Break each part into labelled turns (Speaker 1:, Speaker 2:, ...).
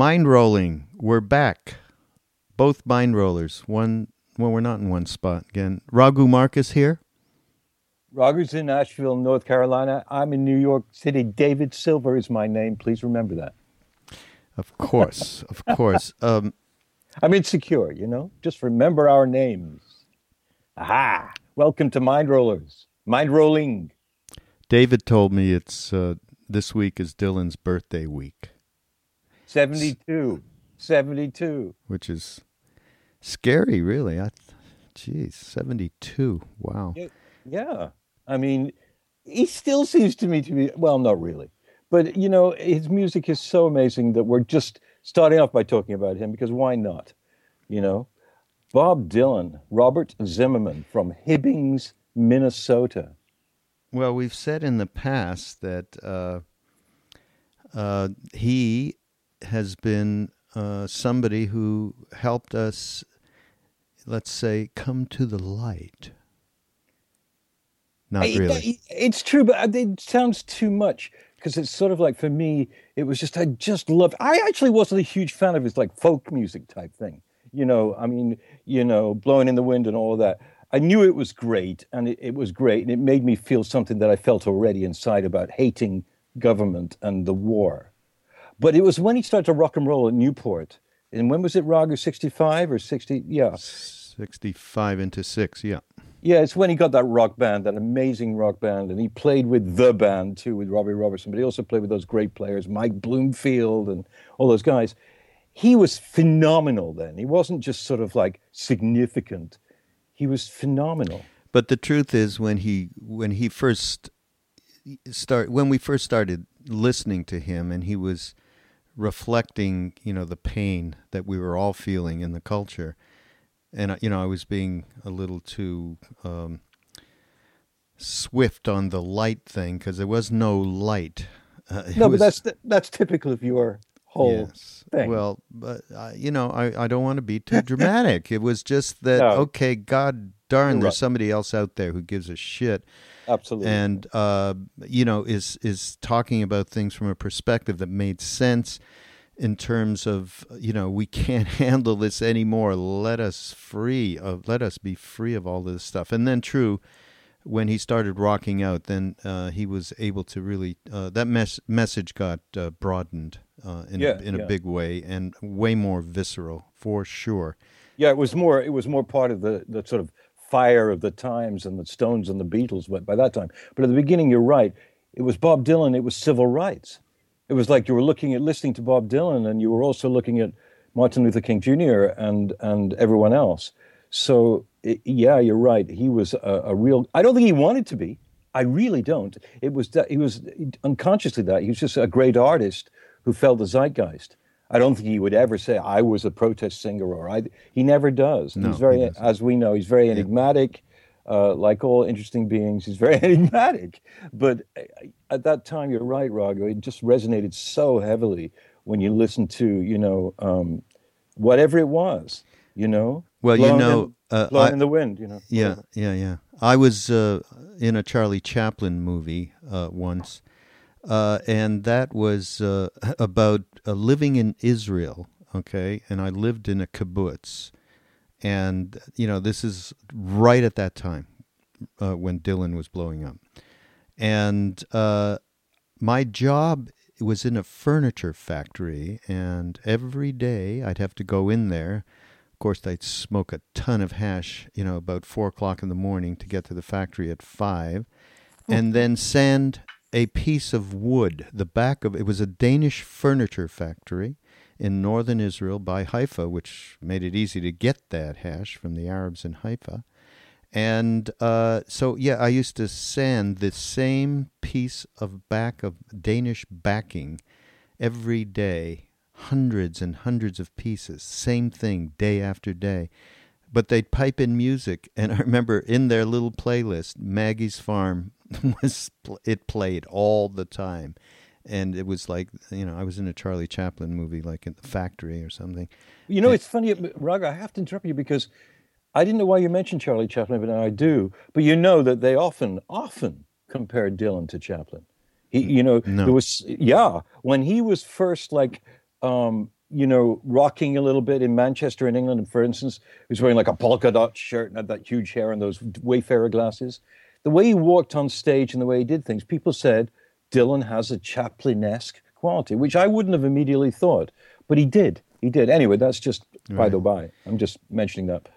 Speaker 1: Mind rolling. We're back. Both mind rollers. One. Well, we're not in one spot again. Raghu Markus here.
Speaker 2: Raghu's in Asheville, North Carolina. I'm in New York City. David Silver is my name. Please remember that.
Speaker 1: Of course, of course. Um,
Speaker 2: I'm insecure, you know. Just remember our names. Aha! Welcome to Mind Rollers. Mind rolling.
Speaker 1: David told me it's uh, this week is Dylan's birthday week.
Speaker 2: 72. 72.
Speaker 1: Which is scary, really. I, geez, 72. Wow.
Speaker 2: Yeah. I mean, he still seems to me to be, well, not really. But, you know, his music is so amazing that we're just starting off by talking about him because why not? You know, Bob Dylan, Robert Zimmerman from Hibbings, Minnesota.
Speaker 1: Well, we've said in the past that uh, uh, he has been uh, somebody who helped us, let's say, come to the light. Not really.
Speaker 2: It's true, but it sounds too much because it's sort of like for me, it was just I just loved. I actually wasn't a huge fan of his like folk music type thing. You know, I mean, you know, blowing in the wind and all that. I knew it was great, and it, it was great, and it made me feel something that I felt already inside about hating government and the war. But it was when he started to rock and roll at Newport. And when was it, Raghu? 65 or 60? Yeah.
Speaker 1: 65 into 6, yeah.
Speaker 2: Yeah, it's when he got that rock band, that amazing rock band, and he played with the band too, with Robbie Robertson, but he also played with those great players, Mike Bloomfield and all those guys. He was phenomenal then. He wasn't just sort of like significant. He was phenomenal.
Speaker 1: But the truth is when he when he first start when we first started listening to him and he was reflecting, you know, the pain that we were all feeling in the culture and you know I was being a little too um, swift on the light thing because there was no light.
Speaker 2: Uh, no, was, but that's that's typical of your whole yes. thing.
Speaker 1: Well, but uh, you know I I don't want to be too dramatic. it was just that no. okay, God darn, there's somebody else out there who gives a shit.
Speaker 2: Absolutely.
Speaker 1: And uh, you know is is talking about things from a perspective that made sense in terms of you know we can't handle this anymore let us free of let us be free of all this stuff and then true when he started rocking out then uh, he was able to really uh, that mes- message got uh, broadened uh, in, yeah, a, in yeah. a big way and way more visceral for sure
Speaker 2: yeah it was more it was more part of the the sort of fire of the times and the stones and the beatles went by that time but at the beginning you're right it was bob dylan it was civil rights it was like you were looking at listening to Bob Dylan and you were also looking at Martin Luther King Jr. and and everyone else. So it, yeah, you're right. He was a, a, real. I don't think he wanted to be. I really don't. It was that he was unconsciously that he was just a great artist who felt the zeitgeist. I don't think he would ever say I was a protest singer or I. He never does. No, he's very, he as we know, he's very enigmatic. Uh, like all interesting beings, he's very enigmatic. But uh, at that time, you're right, Raghu. It just resonated so heavily when you listen to, you know, um, whatever it was, you know.
Speaker 1: Well, you know,
Speaker 2: in, uh, I, in the wind, you know.
Speaker 1: Yeah, whatever. yeah, yeah. I was uh, in a Charlie Chaplin movie uh, once, uh, and that was uh, about uh, living in Israel. Okay, and I lived in a kibbutz, and you know, this is right at that time when Dylan was blowing up and uh, my job was in a furniture factory, and every day I'd have to go in there. Of course, I'd smoke a ton of hash, you know, about four o'clock in the morning to get to the factory at five, and then sand a piece of wood. The back of it was a Danish furniture factory in northern Israel by Haifa, which made it easy to get that hash from the Arabs in Haifa. And uh, so, yeah, I used to sand the same piece of back of Danish backing every day, hundreds and hundreds of pieces, same thing day after day. But they'd pipe in music, and I remember in their little playlist, Maggie's Farm was it played all the time, and it was like you know I was in a Charlie Chaplin movie, like in the factory or something.
Speaker 2: You know, and, it's funny, Raghu. I have to interrupt you because I didn't know why you mentioned Charlie Chaplin, but now I do. But you know that they often, often compared Dylan to Chaplin. He, you know, no. there was, yeah, when he was first like um, you know, rocking a little bit in Manchester in England, for instance, he was wearing like a polka dot shirt and had that huge hair and those Wayfarer glasses. The way he walked on stage and the way he did things, people said Dylan has a Chaplin-esque quality, which I wouldn't have immediately thought, but he did. He did. Anyway, that's just by the by. I'm just mentioning that.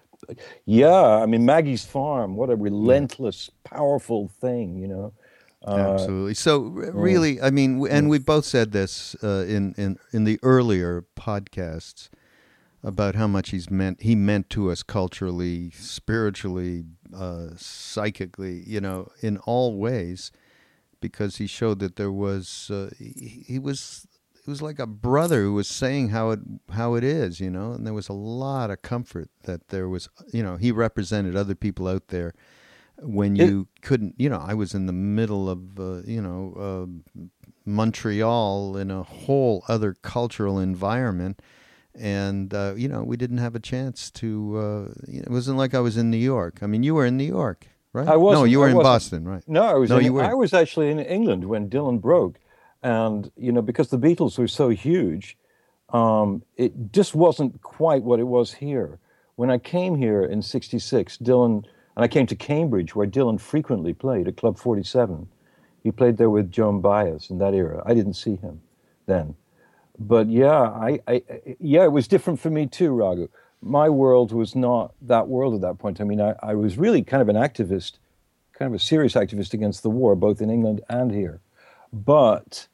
Speaker 2: Yeah, I mean Maggie's Farm. What a relentless, powerful thing, you know.
Speaker 1: Uh, Absolutely. So really, I mean, and we've both said this uh, in in in the earlier podcasts about how much he's meant he meant to us culturally, spiritually, uh, psychically, you know, in all ways, because he showed that there was uh, he, he was it was like a brother who was saying how it how it is, you know, and there was a lot of comfort that there was, you know, he represented other people out there when you it, couldn't, you know, I was in the middle of, uh, you know, uh, Montreal in a whole other cultural environment. And, uh, you know, we didn't have a chance to, uh, it wasn't like I was in New York. I mean, you were in New York, right?
Speaker 2: I was
Speaker 1: No, you were in Boston, right?
Speaker 2: No, I was, no, in, you were. I was actually in England when Dylan broke. And, you know, because the Beatles were so huge, um, it just wasn't quite what it was here. When I came here in 66, Dylan and I came to Cambridge, where Dylan frequently played at Club 47. He played there with Joan Baez in that era. I didn't see him then. But yeah, I, I yeah, it was different for me too, Raghu. My world was not that world at that point. I mean, I, I was really kind of an activist, kind of a serious activist against the war, both in England and here. But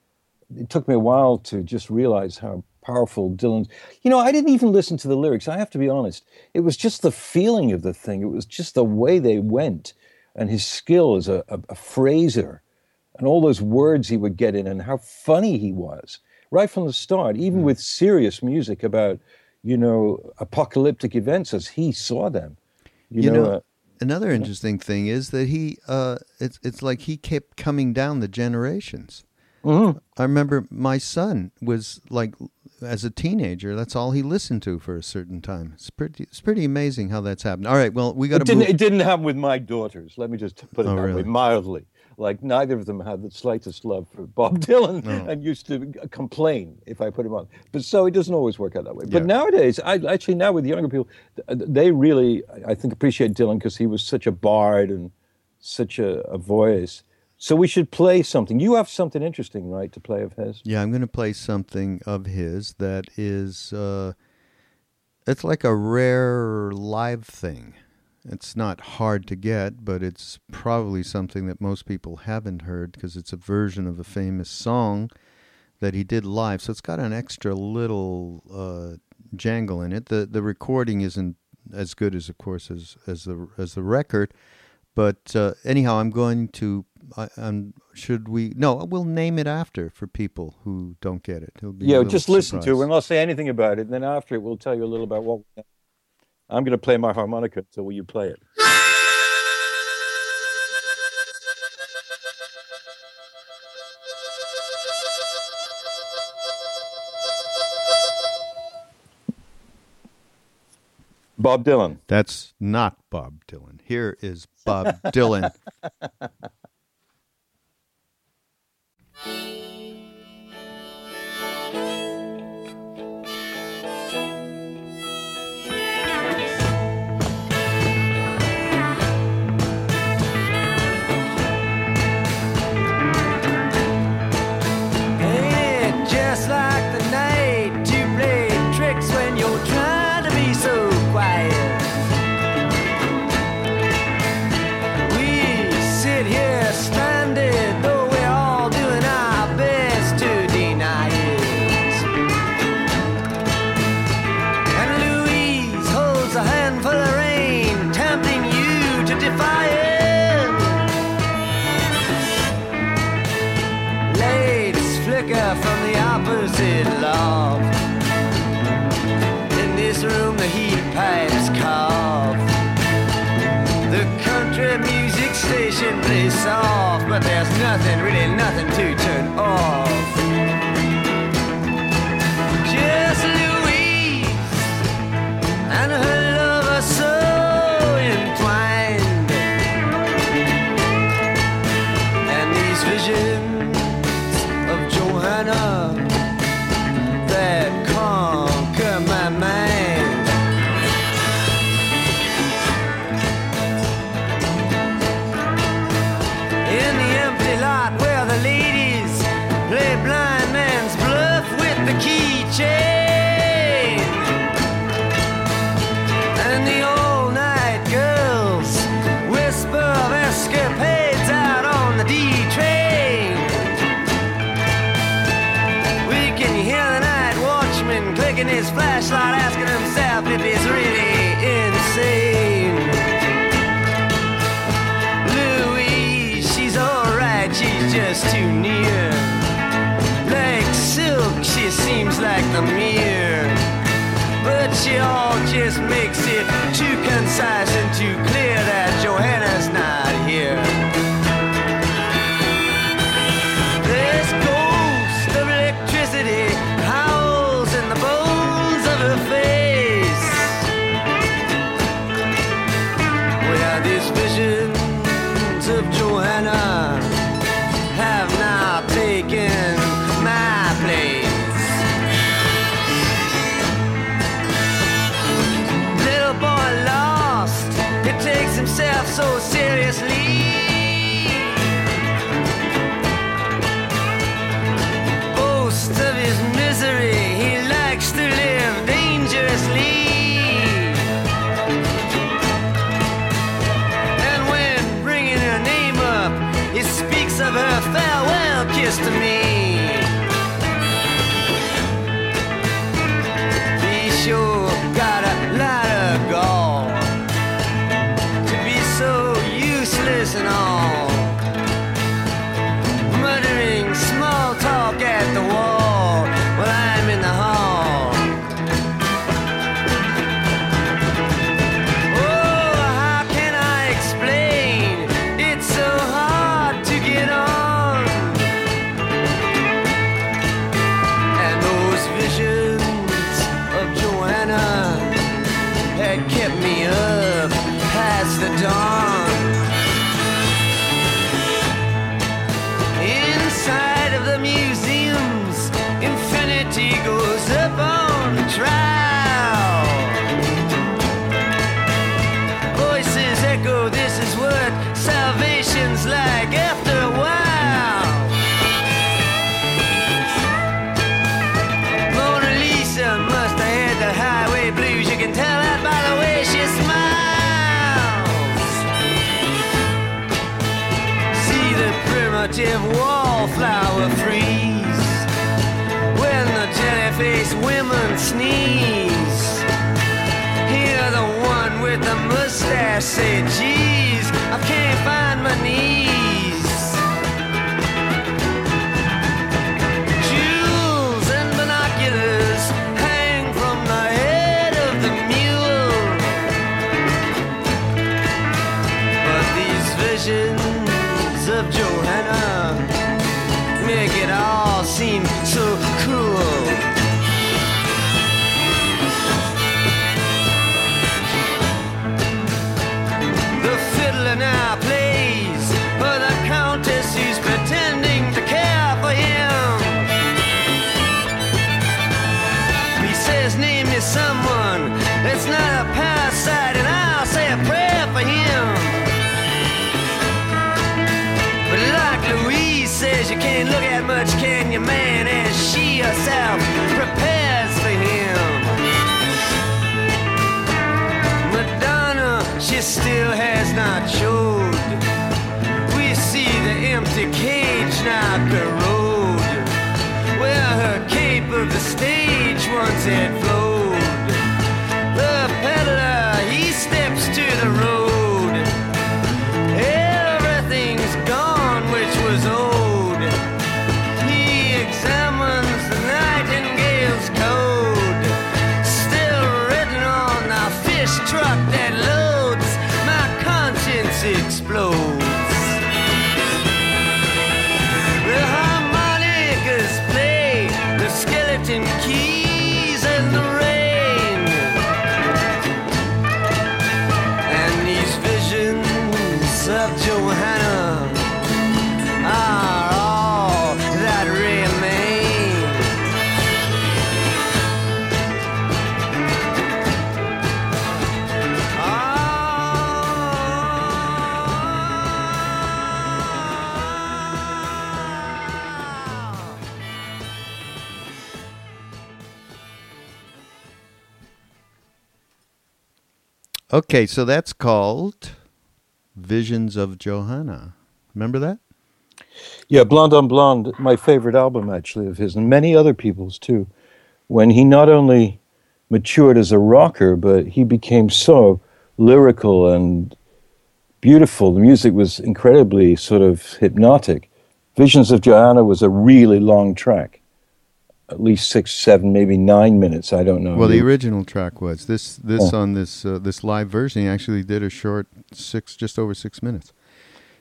Speaker 2: it took me a while to just realize how powerful Dylan. You know, I didn't even listen to the lyrics. I have to be honest. It was just the feeling of the thing. It was just the way they went, and his skill as a, a, a phraser, and all those words he would get in, and how funny he was right from the start, even mm. with serious music about, you know, apocalyptic events as he saw them.
Speaker 1: You, you know. know uh, another interesting thing is that he, uh, it's it's like he kept coming down the generations. Mm-hmm. I remember my son was like as a teenager, that's all he listened to for a certain time. It's pretty, it's pretty amazing how that's happened. All right, well, we got to.
Speaker 2: It didn't. It didn't happen with my daughters. Let me just put it oh, that really? way, mildly. Like neither of them had the slightest love for Bob Dylan, oh. and used to complain if I put him on. But so it doesn't always work out that way. Yeah. But nowadays, I actually now with the younger people, they really, I think, appreciate Dylan because he was such a bard and such a, a voice so we should play something. You have something interesting, right, to play of his?
Speaker 1: Yeah, I'm going to play something of his that is, uh, it's like a rare live thing. It's not hard to get, but it's probably something that most people haven't heard because it's a version of a famous song that he did live. So it's got an extra little uh, jangle in it. The the recording isn't as good as, of course, as as the as the record. But uh, anyhow, I'm going to I, um, should we? No, we'll name it after for people who don't get it.
Speaker 2: yeah, just listen to it. We'll not say anything about it. And then after it, we'll tell you a little about what. I'm going to play my harmonica, so will you play it? Bob Dylan.
Speaker 1: That's not Bob Dylan. Here is Bob Dylan.
Speaker 3: but nothing this makes it still has not showed. We see the empty cage, not the road. Well, her cape of the stage once had flown.
Speaker 1: Okay, so that's called Visions of Johanna. Remember that?
Speaker 2: Yeah, Blonde on Blonde, my favorite album actually of his, and many other people's too. When he not only matured as a rocker, but he became so lyrical and beautiful. The music was incredibly sort of hypnotic. Visions of Johanna was a really long track at least six, seven, maybe nine minutes. I don't know.
Speaker 1: Well, the original track was this. This on this uh, this live version he actually did a short six, just over six minutes.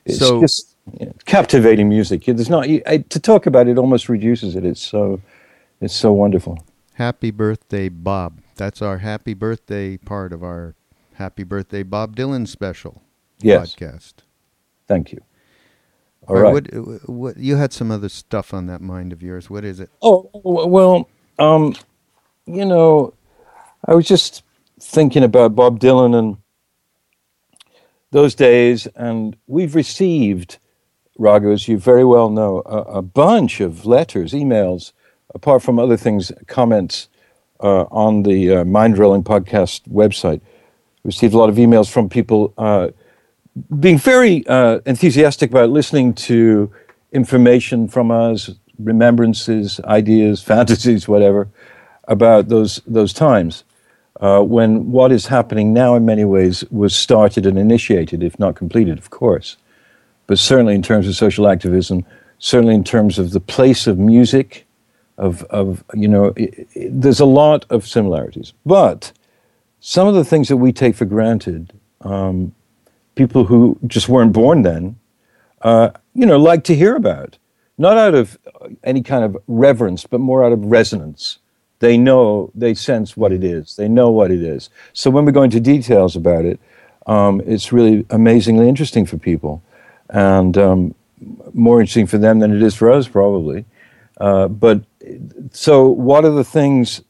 Speaker 2: It's
Speaker 1: so
Speaker 2: just captivating music. There's not I, to talk about it. Almost reduces it. It's so it's so wonderful.
Speaker 1: Happy birthday, Bob. That's our happy birthday part of our happy birthday Bob Dylan special
Speaker 2: yes.
Speaker 1: podcast.
Speaker 2: Thank you. All right.
Speaker 1: What, what, you had some other stuff on that mind of yours. What is it?
Speaker 2: Oh, well, um, you know, I was just thinking about Bob Dylan and those days, and we've received, Raghu, as you very well know, a, a bunch of letters, emails, apart from other things, comments uh, on the uh, Mind Rolling podcast website. We received a lot of emails from people uh, being very uh, enthusiastic about listening to information from us, remembrances, ideas, fantasies, whatever, about those those times uh, when what is happening now, in many ways, was started and initiated, if not completed, of course, but certainly in terms of social activism, certainly in terms of the place of music, of of you know, it, it, there's a lot of similarities, but some of the things that we take for granted. Um, people who just weren't born then, uh, you know, like to hear about. Not out of any kind of reverence, but more out of resonance. They know, they sense what it is. They know what it is. So when we go into details about it, um, it's really amazingly interesting for people, and um, more interesting for them than it is for us, probably. Uh, but so, what are the things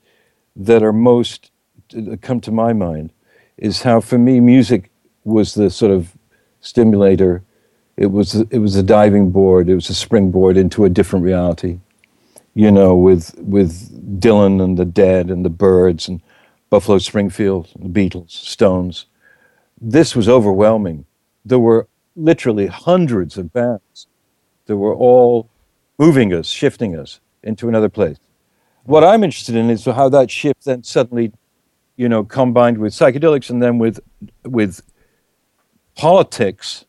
Speaker 2: that are most that come to my mind? Is how, for me, music was the sort of stimulator. It was it was a diving board. It was a springboard into a different reality. You know, with with Dylan and the Dead and the Byrds and Buffalo Springfield, the Beatles, Stones. This was overwhelming. There were literally hundreds of bands that were all moving us, shifting us into another place. What I'm interested in is how that shift then suddenly, you know, combined with psychedelics and then with with politics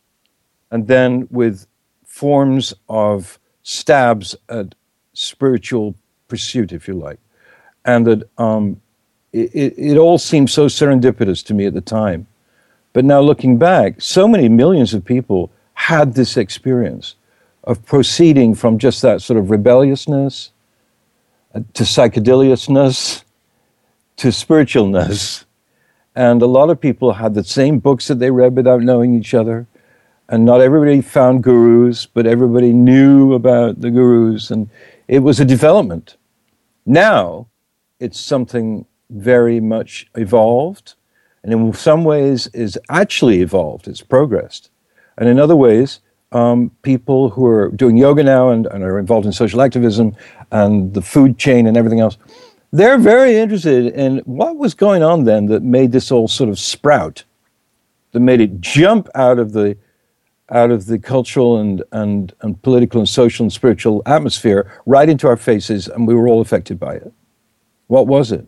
Speaker 2: and then with forms of stabs at spiritual pursuit, if you like. And that um, it, it all seemed so serendipitous to me at the time. But now looking back, so many millions of people had this experience of proceeding from just that sort of rebelliousness uh, to psychedeliousness to spiritualness and a lot of people had the same books that they read without knowing each other. And not everybody found gurus, but everybody knew about the gurus. And it was a development. Now, it's something very much evolved, and in some ways is actually evolved, it's progressed. And in other ways, um, people who are doing yoga now and, and are involved in social activism and the food chain and everything else they're very interested in what was going on then that made this all sort of sprout, that made it jump out of the out of the cultural and, and, and political and social and spiritual atmosphere right into our faces, and we were all affected by it. What was it?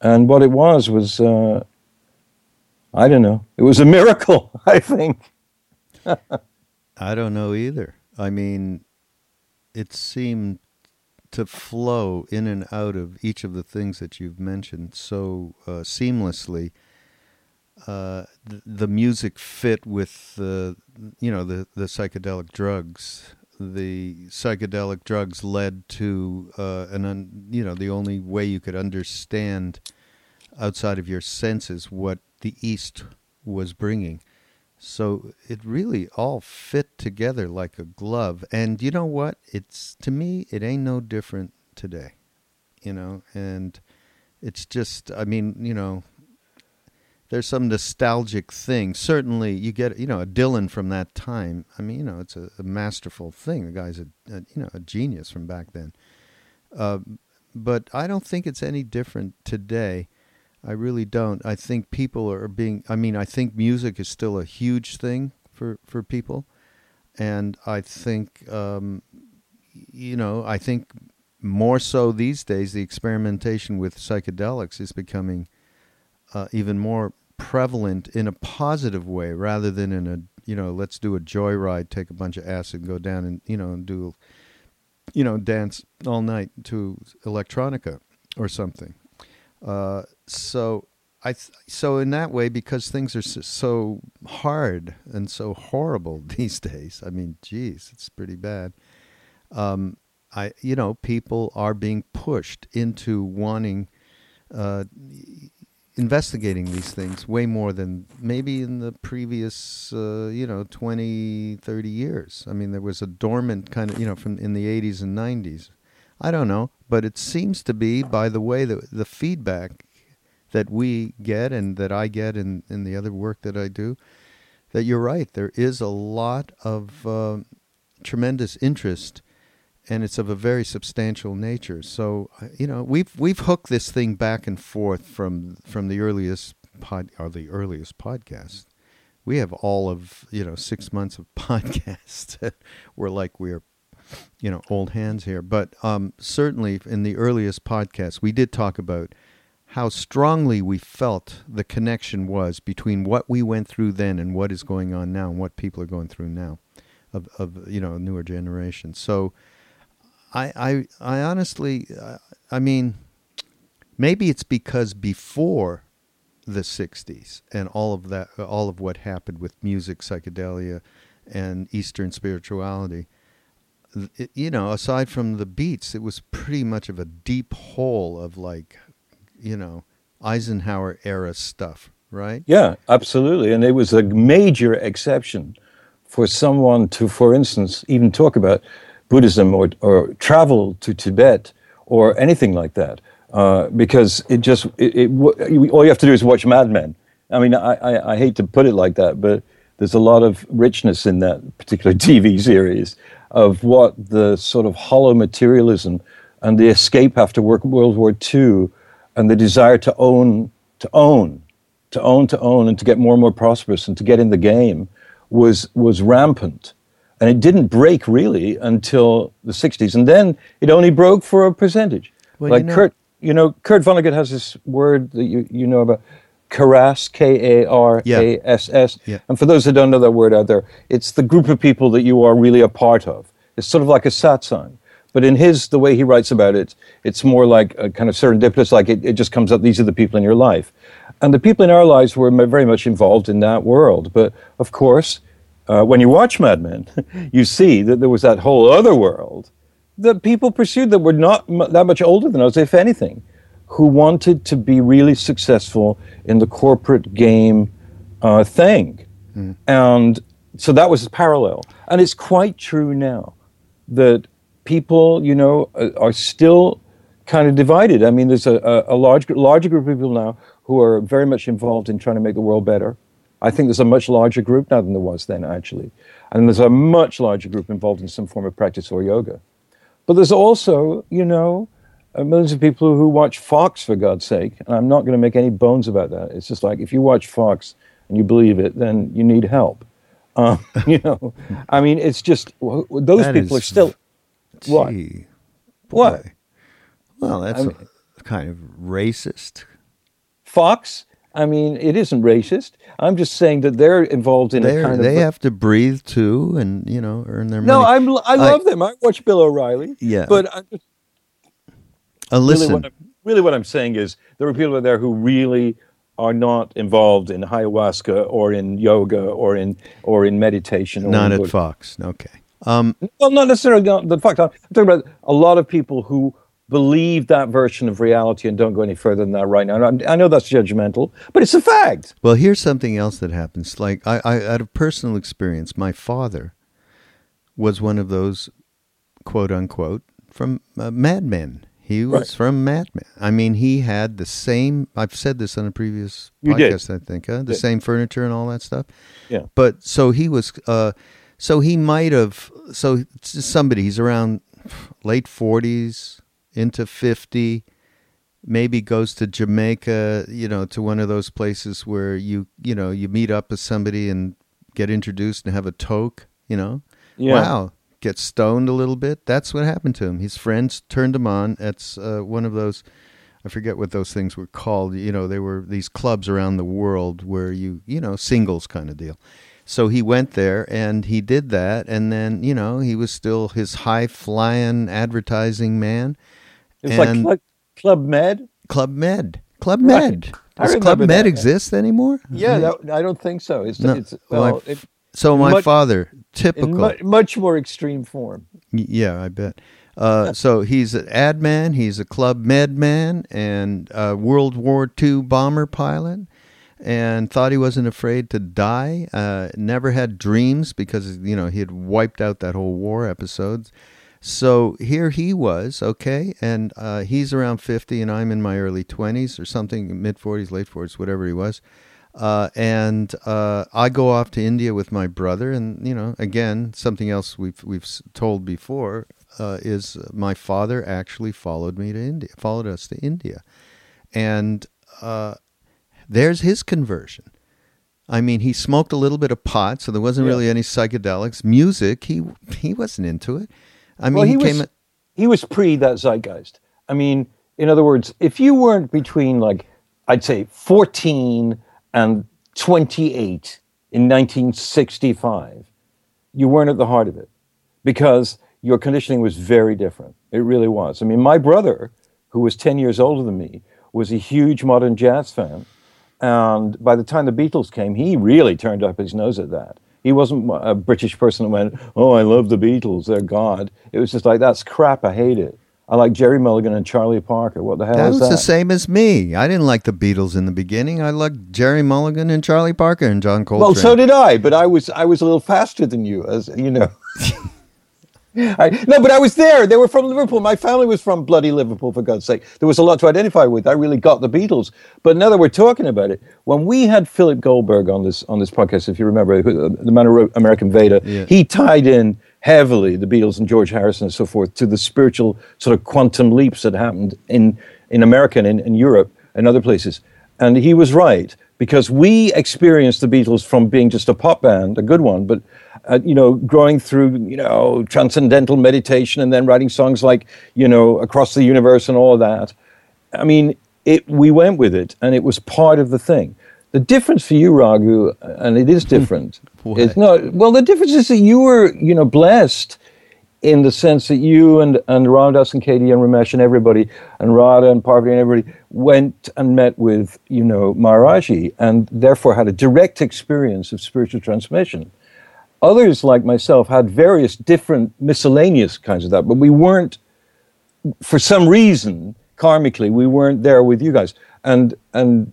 Speaker 2: And what it was was, uh, I don't know, it was a miracle, I think.
Speaker 1: I don't know either. I mean, it seemed to flow in and out of each of the things that you've mentioned so uh, seamlessly. Uh, the, music fit with the, you know, the, the psychedelic drugs. The psychedelic drugs led to uh, an, un, you know, the only way you could understand outside of your senses what the East was bringing. So it really all fit together like a glove. And you know what? It's to me, it ain't no different today. You know, and it's just, I mean, you know, there's some nostalgic thing. Certainly, you get, you know, a Dylan from that time. I mean, you know, it's a, a masterful thing. The guy's a, a, you know, a genius from back then. Uh, but I don't think it's any different today. I really don't. I think people are being. I mean, I think music is still a huge thing for for people, and I think, um, you know, I think more so these days, the experimentation with psychedelics is becoming uh, even more prevalent in a positive way rather than in a you know let's do a joyride, take a bunch of acid, go down and you know and do you know dance all night to electronica or something. Uh, so I th- so in that way because things are so, hard and so horrible these days. I mean, geez, it's pretty bad. Um, I you know people are being pushed into wanting uh, investigating these things way more than maybe in the previous uh, you know 20 30 years i mean there was a dormant kind of you know from in the 80s and 90s i don't know but it seems to be by the way that the feedback that we get and that i get in, in the other work that i do that you're right there is a lot of uh, tremendous interest and it's of a very substantial nature. So uh, you know we've we've hooked this thing back and forth from from the earliest pod or the earliest podcast. We have all of you know six months of podcasts. we're like we're you know old hands here, but um, certainly in the earliest podcast we did talk about how strongly we felt the connection was between what we went through then and what is going on now and what people are going through now of of you know newer generations. So I, I, I honestly, I mean, maybe it's because before the '60s and all of that, all of what happened with music, psychedelia, and Eastern spirituality, it, you know, aside from the beats, it was pretty much of a deep hole of like, you know, Eisenhower era stuff, right?
Speaker 2: Yeah, absolutely. And it was a major exception for someone to, for instance, even talk about Buddhism or, or travel to Tibet or anything like that. Uh, because it just, it, it, all you have to do is watch Mad Men. I mean, I, I, I hate to put it like that, but there's a lot of richness in that particular TV series of what the sort of hollow materialism and the escape after World War II and the desire to own, to own, to own, to own, and to get more and more prosperous and to get in the game was, was rampant. And it didn't break really until the 60s. And then it only broke for a percentage. Well, like you know, Kurt, you know, Kurt Vonnegut has this word that you, you know about, Karass, K A R A S S. And for those that don't know that word out there, it's the group of people that you are really a part of. It's sort of like a satsang. But in his, the way he writes about it, it's more like a kind of serendipitous, like it, it just comes up, these are the people in your life. And the people in our lives were very much involved in that world. But of course, uh, when you watch Mad Men, you see that there was that whole other world that people pursued that were not m- that much older than us, if anything, who wanted to be really successful in the corporate game uh, thing. Mm. And so that was parallel. And it's quite true now that people, you know, are still kind of divided. I mean, there's a, a large, larger group of people now who are very much involved in trying to make the world better I think there's a much larger group now than there was then, actually. And there's a much larger group involved in some form of practice or yoga. But there's also, you know, uh, millions of people who watch Fox, for God's sake. And I'm not going to make any bones about that. It's just like if you watch Fox and you believe it, then you need help. Um, you know, I mean, it's just those that people are still.
Speaker 1: Gee, what? Boy. What? Well, that's I mean, kind of racist.
Speaker 2: Fox? I mean, it isn't racist. I'm just saying that they're involved in
Speaker 1: they're,
Speaker 2: a kind
Speaker 1: they
Speaker 2: of.
Speaker 1: They have to breathe too, and you know, earn their
Speaker 2: no,
Speaker 1: money.
Speaker 2: No, I'm. I love them. I watch Bill O'Reilly.
Speaker 1: Yeah,
Speaker 2: but I,
Speaker 1: uh, listen.
Speaker 2: Really what, I'm, really, what I'm saying is there are people out there who really are not involved in ayahuasca or in yoga or in or in meditation. Or
Speaker 1: not
Speaker 2: in
Speaker 1: at Fox. Okay. Um,
Speaker 2: well, not necessarily the fact. I'm talking about a lot of people who believe that version of reality and don't go any further than that right now. I know that's judgmental, but it's a fact.
Speaker 1: Well, here's something else that happens. Like I, I out of personal experience, my father was one of those quote unquote from uh, Mad Men. He was right. from Mad Men. I mean, he had the same. I've said this on a previous
Speaker 2: you
Speaker 1: podcast,
Speaker 2: did.
Speaker 1: I think. Huh? The same furniture and all that stuff.
Speaker 2: Yeah.
Speaker 1: But so he was. Uh, so he might have. So somebody. He's around late forties, into 50 maybe goes to Jamaica, you know, to one of those places where you, you know, you meet up with somebody and get introduced and have a toke, you know.
Speaker 2: Yeah.
Speaker 1: Wow. Get stoned a little bit. That's what happened to him. His friends turned him on. It's uh, one of those. I forget what those things were called. You know, they were these clubs around the world where you, you know, singles kind of deal. So he went there and he did that, and then you know he was still his high flying advertising man.
Speaker 2: It's like Club, Club Med.
Speaker 1: Club Med, Club Med.
Speaker 2: I
Speaker 1: Does Club Med
Speaker 2: that.
Speaker 1: exist anymore?
Speaker 2: Yeah, that, I don't think so. It's,
Speaker 1: No.
Speaker 2: it's
Speaker 1: Well,
Speaker 2: well, it,
Speaker 1: So my
Speaker 2: Much-
Speaker 1: father, typical.
Speaker 2: mu- much more extreme form.
Speaker 1: Yeah, I bet. Uh, so he's an ad man, he's a Club Med man, and a World War II bomber pilot, and thought he wasn't afraid to die. Uh, never had dreams because you know he had wiped out that whole war episodes. So here he was, okay, and uh, he's around fifty, and I'm in my early twenties or something, mid forties, late forties, whatever he was. Uh, and uh, I go off to India with my brother, and you know, again, something else we've we've told before uh, is my father actually followed me to India, followed us to India, and uh, there's his conversion. I mean, he smoked a little bit of pot, so there wasn't
Speaker 2: Yeah.
Speaker 1: really any psychedelics. Music, he he wasn't into it. I mean,
Speaker 2: well,
Speaker 1: he,
Speaker 2: he,
Speaker 1: came.
Speaker 2: was he was pre that zeitgeist. I mean, in other words, if you weren't between like I'd say 14 and 28 in 1965, you weren't at the heart of it because your conditioning was very different. It really was. I mean, my brother, who was 10 years older than me, was a huge modern jazz fan. And by the time the Beatles came, he really turned up his nose at that. He wasn't a British person that went, Oh, I love the Beatles, they're God. It was just like, That's crap, I hate it. I like Gerry Mulligan and Charlie Parker. What the hell
Speaker 1: that
Speaker 2: is
Speaker 1: was
Speaker 2: that?
Speaker 1: was the same as me. I didn't like the Beatles in the beginning. I liked Gerry Mulligan and Charlie Parker and John Coltrane.
Speaker 2: Well, so did I, but I was I was a little faster than you, as you know. I, no, but I was there. They were from Liverpool. My family was from bloody Liverpool, for God's sake. There was a lot to identify with. I really got the Beatles. But now that we're talking about it, when we had Philip Goldberg on this on this podcast, if you remember, the man who wrote American Veda,
Speaker 1: Yeah.
Speaker 2: he tied in heavily the Beatles and George Harrison and so forth to the spiritual sort of quantum leaps that happened in in America and in, in Europe and other places. And he was right because we experienced the Beatles from being just a pop band, a good one, but uh, you know, growing through you know transcendental meditation and then writing songs like you know Across the Universe and all of that. I mean, it we went with it, and it was part of the thing. The difference for you, Raghu, and it is hmm. different.
Speaker 1: What?
Speaker 2: it's not well. The difference is that you were, you know, blessed in the sense that you and and Ram Dass and Katie and Ramesh and everybody and Radha and Parvati and everybody went and met with you know Maharaji and therefore had a direct experience of spiritual transmission. Others like myself had various different miscellaneous kinds of that, but we weren't for some reason karmically we weren't there with you guys and and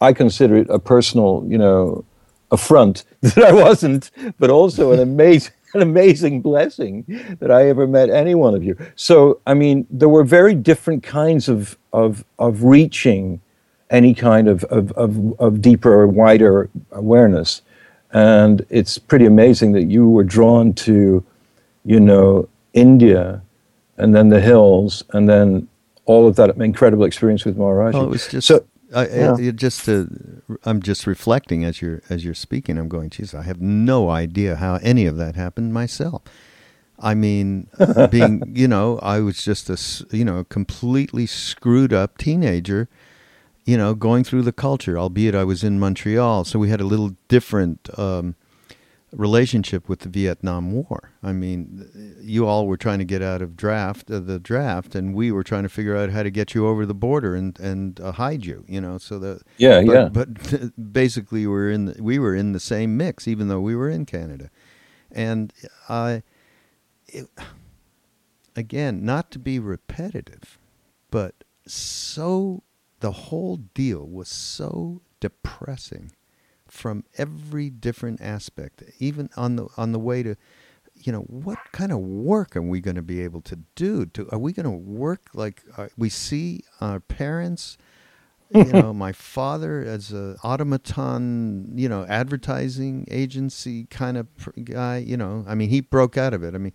Speaker 2: I consider it a personal, you know, affront that I wasn't, but also an amazing, an amazing blessing that I ever met any one of you. So, I mean, there were very different kinds of of of reaching any kind of of of, of deeper or wider awareness, and it's pretty amazing that you were drawn to, you know, India, and then the hills, and then all of that incredible experience with Maharaji.
Speaker 1: Well, it was just.
Speaker 2: so.
Speaker 1: I,
Speaker 2: yeah.
Speaker 1: I, just to, I'm just reflecting as you're as you're speaking. I'm going, geez, I have no idea how any of that happened myself. I mean, being you know, I was just a you know completely screwed up teenager, you know, going through the culture. Albeit I was in Montreal, so we had a little different um, relationship with the Vietnam War. I mean, you all were trying to get out of draft uh, the draft, and we were trying to figure out how to get you over the border and and uh, hide you. You know, so the
Speaker 2: Yeah,
Speaker 1: but,
Speaker 2: yeah.
Speaker 1: But basically, we were in the, we were in the same mix, even though we were in Canada, and I. It, again, not to be repetitive, but so the whole deal was so depressing from every different aspect, even on the on the way to, you know, what kind of work are we going to be able to do? To are we going to work like uh, we see our parents? you know, my father as a automaton, you know, advertising agency kind of pr- guy. You know, I mean, he broke out of it. I mean,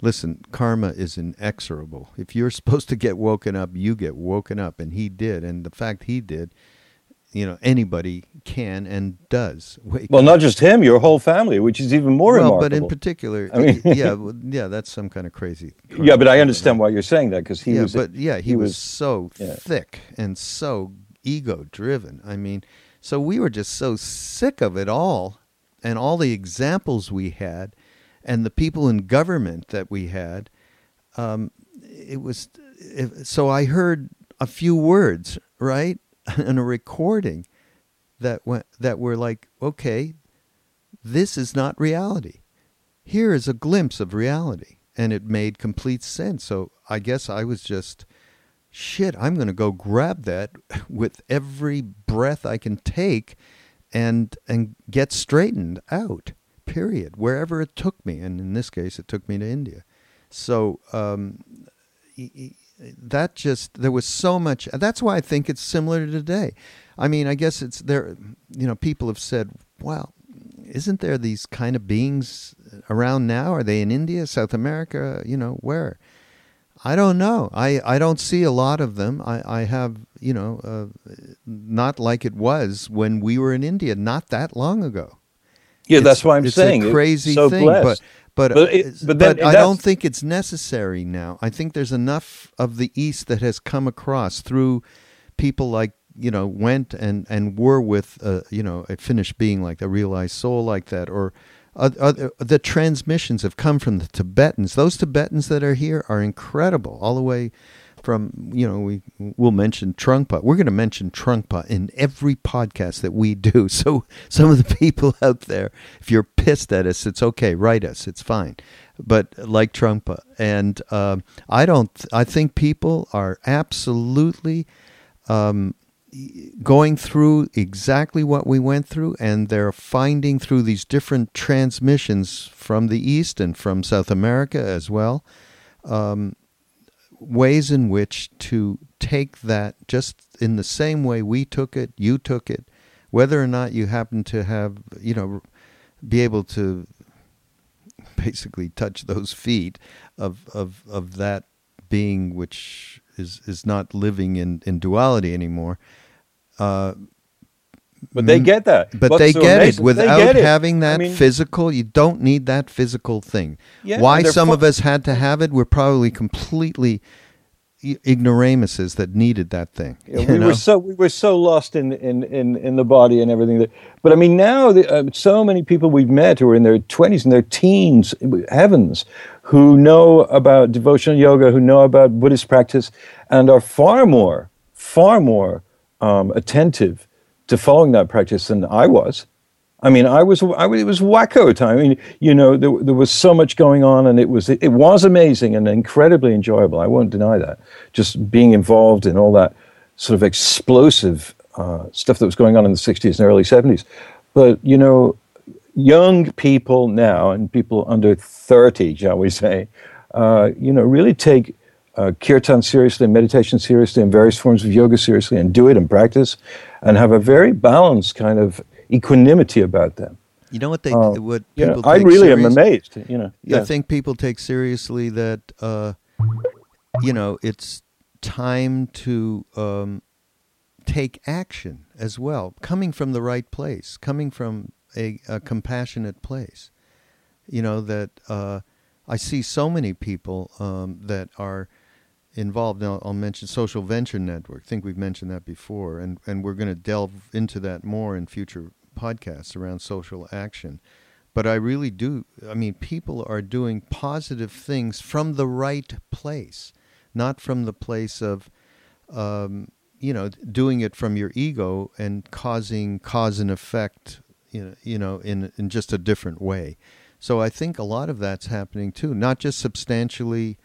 Speaker 1: listen, karma is inexorable. If you're supposed to get woken up, you get woken up, and he did. And the fact he did, you know anybody can and does. Wake
Speaker 2: Well, not just him, your whole family, which is even more
Speaker 1: well,
Speaker 2: remarkable.
Speaker 1: but in particular,
Speaker 2: I mean-
Speaker 1: yeah, well, yeah, that's some kind of crazy.
Speaker 2: yeah, but I understand why you're saying that because he
Speaker 1: yeah,
Speaker 2: was.
Speaker 1: but yeah, he,
Speaker 2: he
Speaker 1: was,
Speaker 2: was-
Speaker 1: so
Speaker 2: yeah.
Speaker 1: thick and so ego driven. I mean, so we were just so sick of it all, and all the examples we had, and the people in government that we had. Um, it was it, so I heard a few words right in a recording that went that were like, okay, this is not reality. Here is a glimpse of reality. And it made complete sense. So I guess I was just, shit, I'm going to go grab that with every breath I can take and, and get straightened out, period, wherever it took me. And in this case, it took me to India. So um, that just there was so much that's why i think it's similar to today. I mean i guess it's there you know people have said well isn't there these kind of beings around now? Are they in india south america you know where? I don't know. I i don't see a lot of them. I i have you know uh, not like it was when we were in india not that long ago.
Speaker 2: Yeah,
Speaker 1: it's-
Speaker 2: that's why I'm
Speaker 1: it's
Speaker 2: saying
Speaker 1: a crazy
Speaker 2: so
Speaker 1: thing,
Speaker 2: blessed.
Speaker 1: but but
Speaker 2: But it-
Speaker 1: but,
Speaker 2: but
Speaker 1: I don't think it's necessary now. I think there's enough of the East that has come across through people like you know went and and were with uh, you know a finished being like a realized soul like that or. Other, the transmissions have come from the Tibetans. Those Tibetans that are here are incredible, all the way from you know we we'll mention Trungpa. We're going to mention Trungpa in every podcast that we do. So some of the people out there, if you're pissed at us, it's okay. Write us. It's fine. But like Trungpa, and um, I don't. I think people are absolutely um, going through exactly what we went through, and they're finding through these different transmissions from the East and from South America as well um, ways in which to take that just in the same way we took it, you took it, whether or not you happen to have, you know, be able to basically touch those feet of of of that being which is is not living in in duality anymore. Uh,
Speaker 2: but they get that.
Speaker 1: but
Speaker 2: What's
Speaker 1: they
Speaker 2: so
Speaker 1: get
Speaker 2: they
Speaker 1: without
Speaker 2: get it.
Speaker 1: having
Speaker 2: I
Speaker 1: that
Speaker 2: mean,
Speaker 1: physical. You don't need that physical thing.
Speaker 2: Yeah,
Speaker 1: Why some
Speaker 2: fu-
Speaker 1: of us had to have it, we're probably completely ignoramuses that needed that thing.
Speaker 2: Yeah, we
Speaker 1: know?
Speaker 2: were so we were so lost in in in, in the body and everything. That, but I mean, now the, uh, so many people we've met who are in their twenties and their teens, heavens, who know about devotional yoga, who know about Buddhist practice, and are far more, far more um, attentive to following that practice than I was. I mean, I was, I it was wacko time. I mean, you know, there, there was so much going on, and it was, it, was amazing and incredibly enjoyable. I won't deny that. Just being involved in all that sort of explosive uh, stuff that was going on in the '60s and early '70s. But you know, young people now and people under 30, shall we say, uh, you know, really take uh, kirtan seriously, meditation seriously, and various forms of yoga seriously, and do it and practice, and have a very balanced kind of equanimity about them.
Speaker 1: You know what they
Speaker 2: Uh,
Speaker 1: what
Speaker 2: You know,
Speaker 1: people
Speaker 2: I really am amazed. You know,
Speaker 1: I think people take seriously that uh, you know it's time to um, take action as well, coming from the right place, coming from a, a compassionate place. You know that uh, I see so many people um, that are involved. Now, I'll mention Social Venture Network. I think we've mentioned that before, and and we're going to delve into that more in future podcasts around social action. But I really do. I mean, people are doing positive things from the right place, not from the place of, um, you know, doing it from your ego and causing cause and effect. You know, you know, in in just a different way. So I think a lot of that's happening too. Not just substantially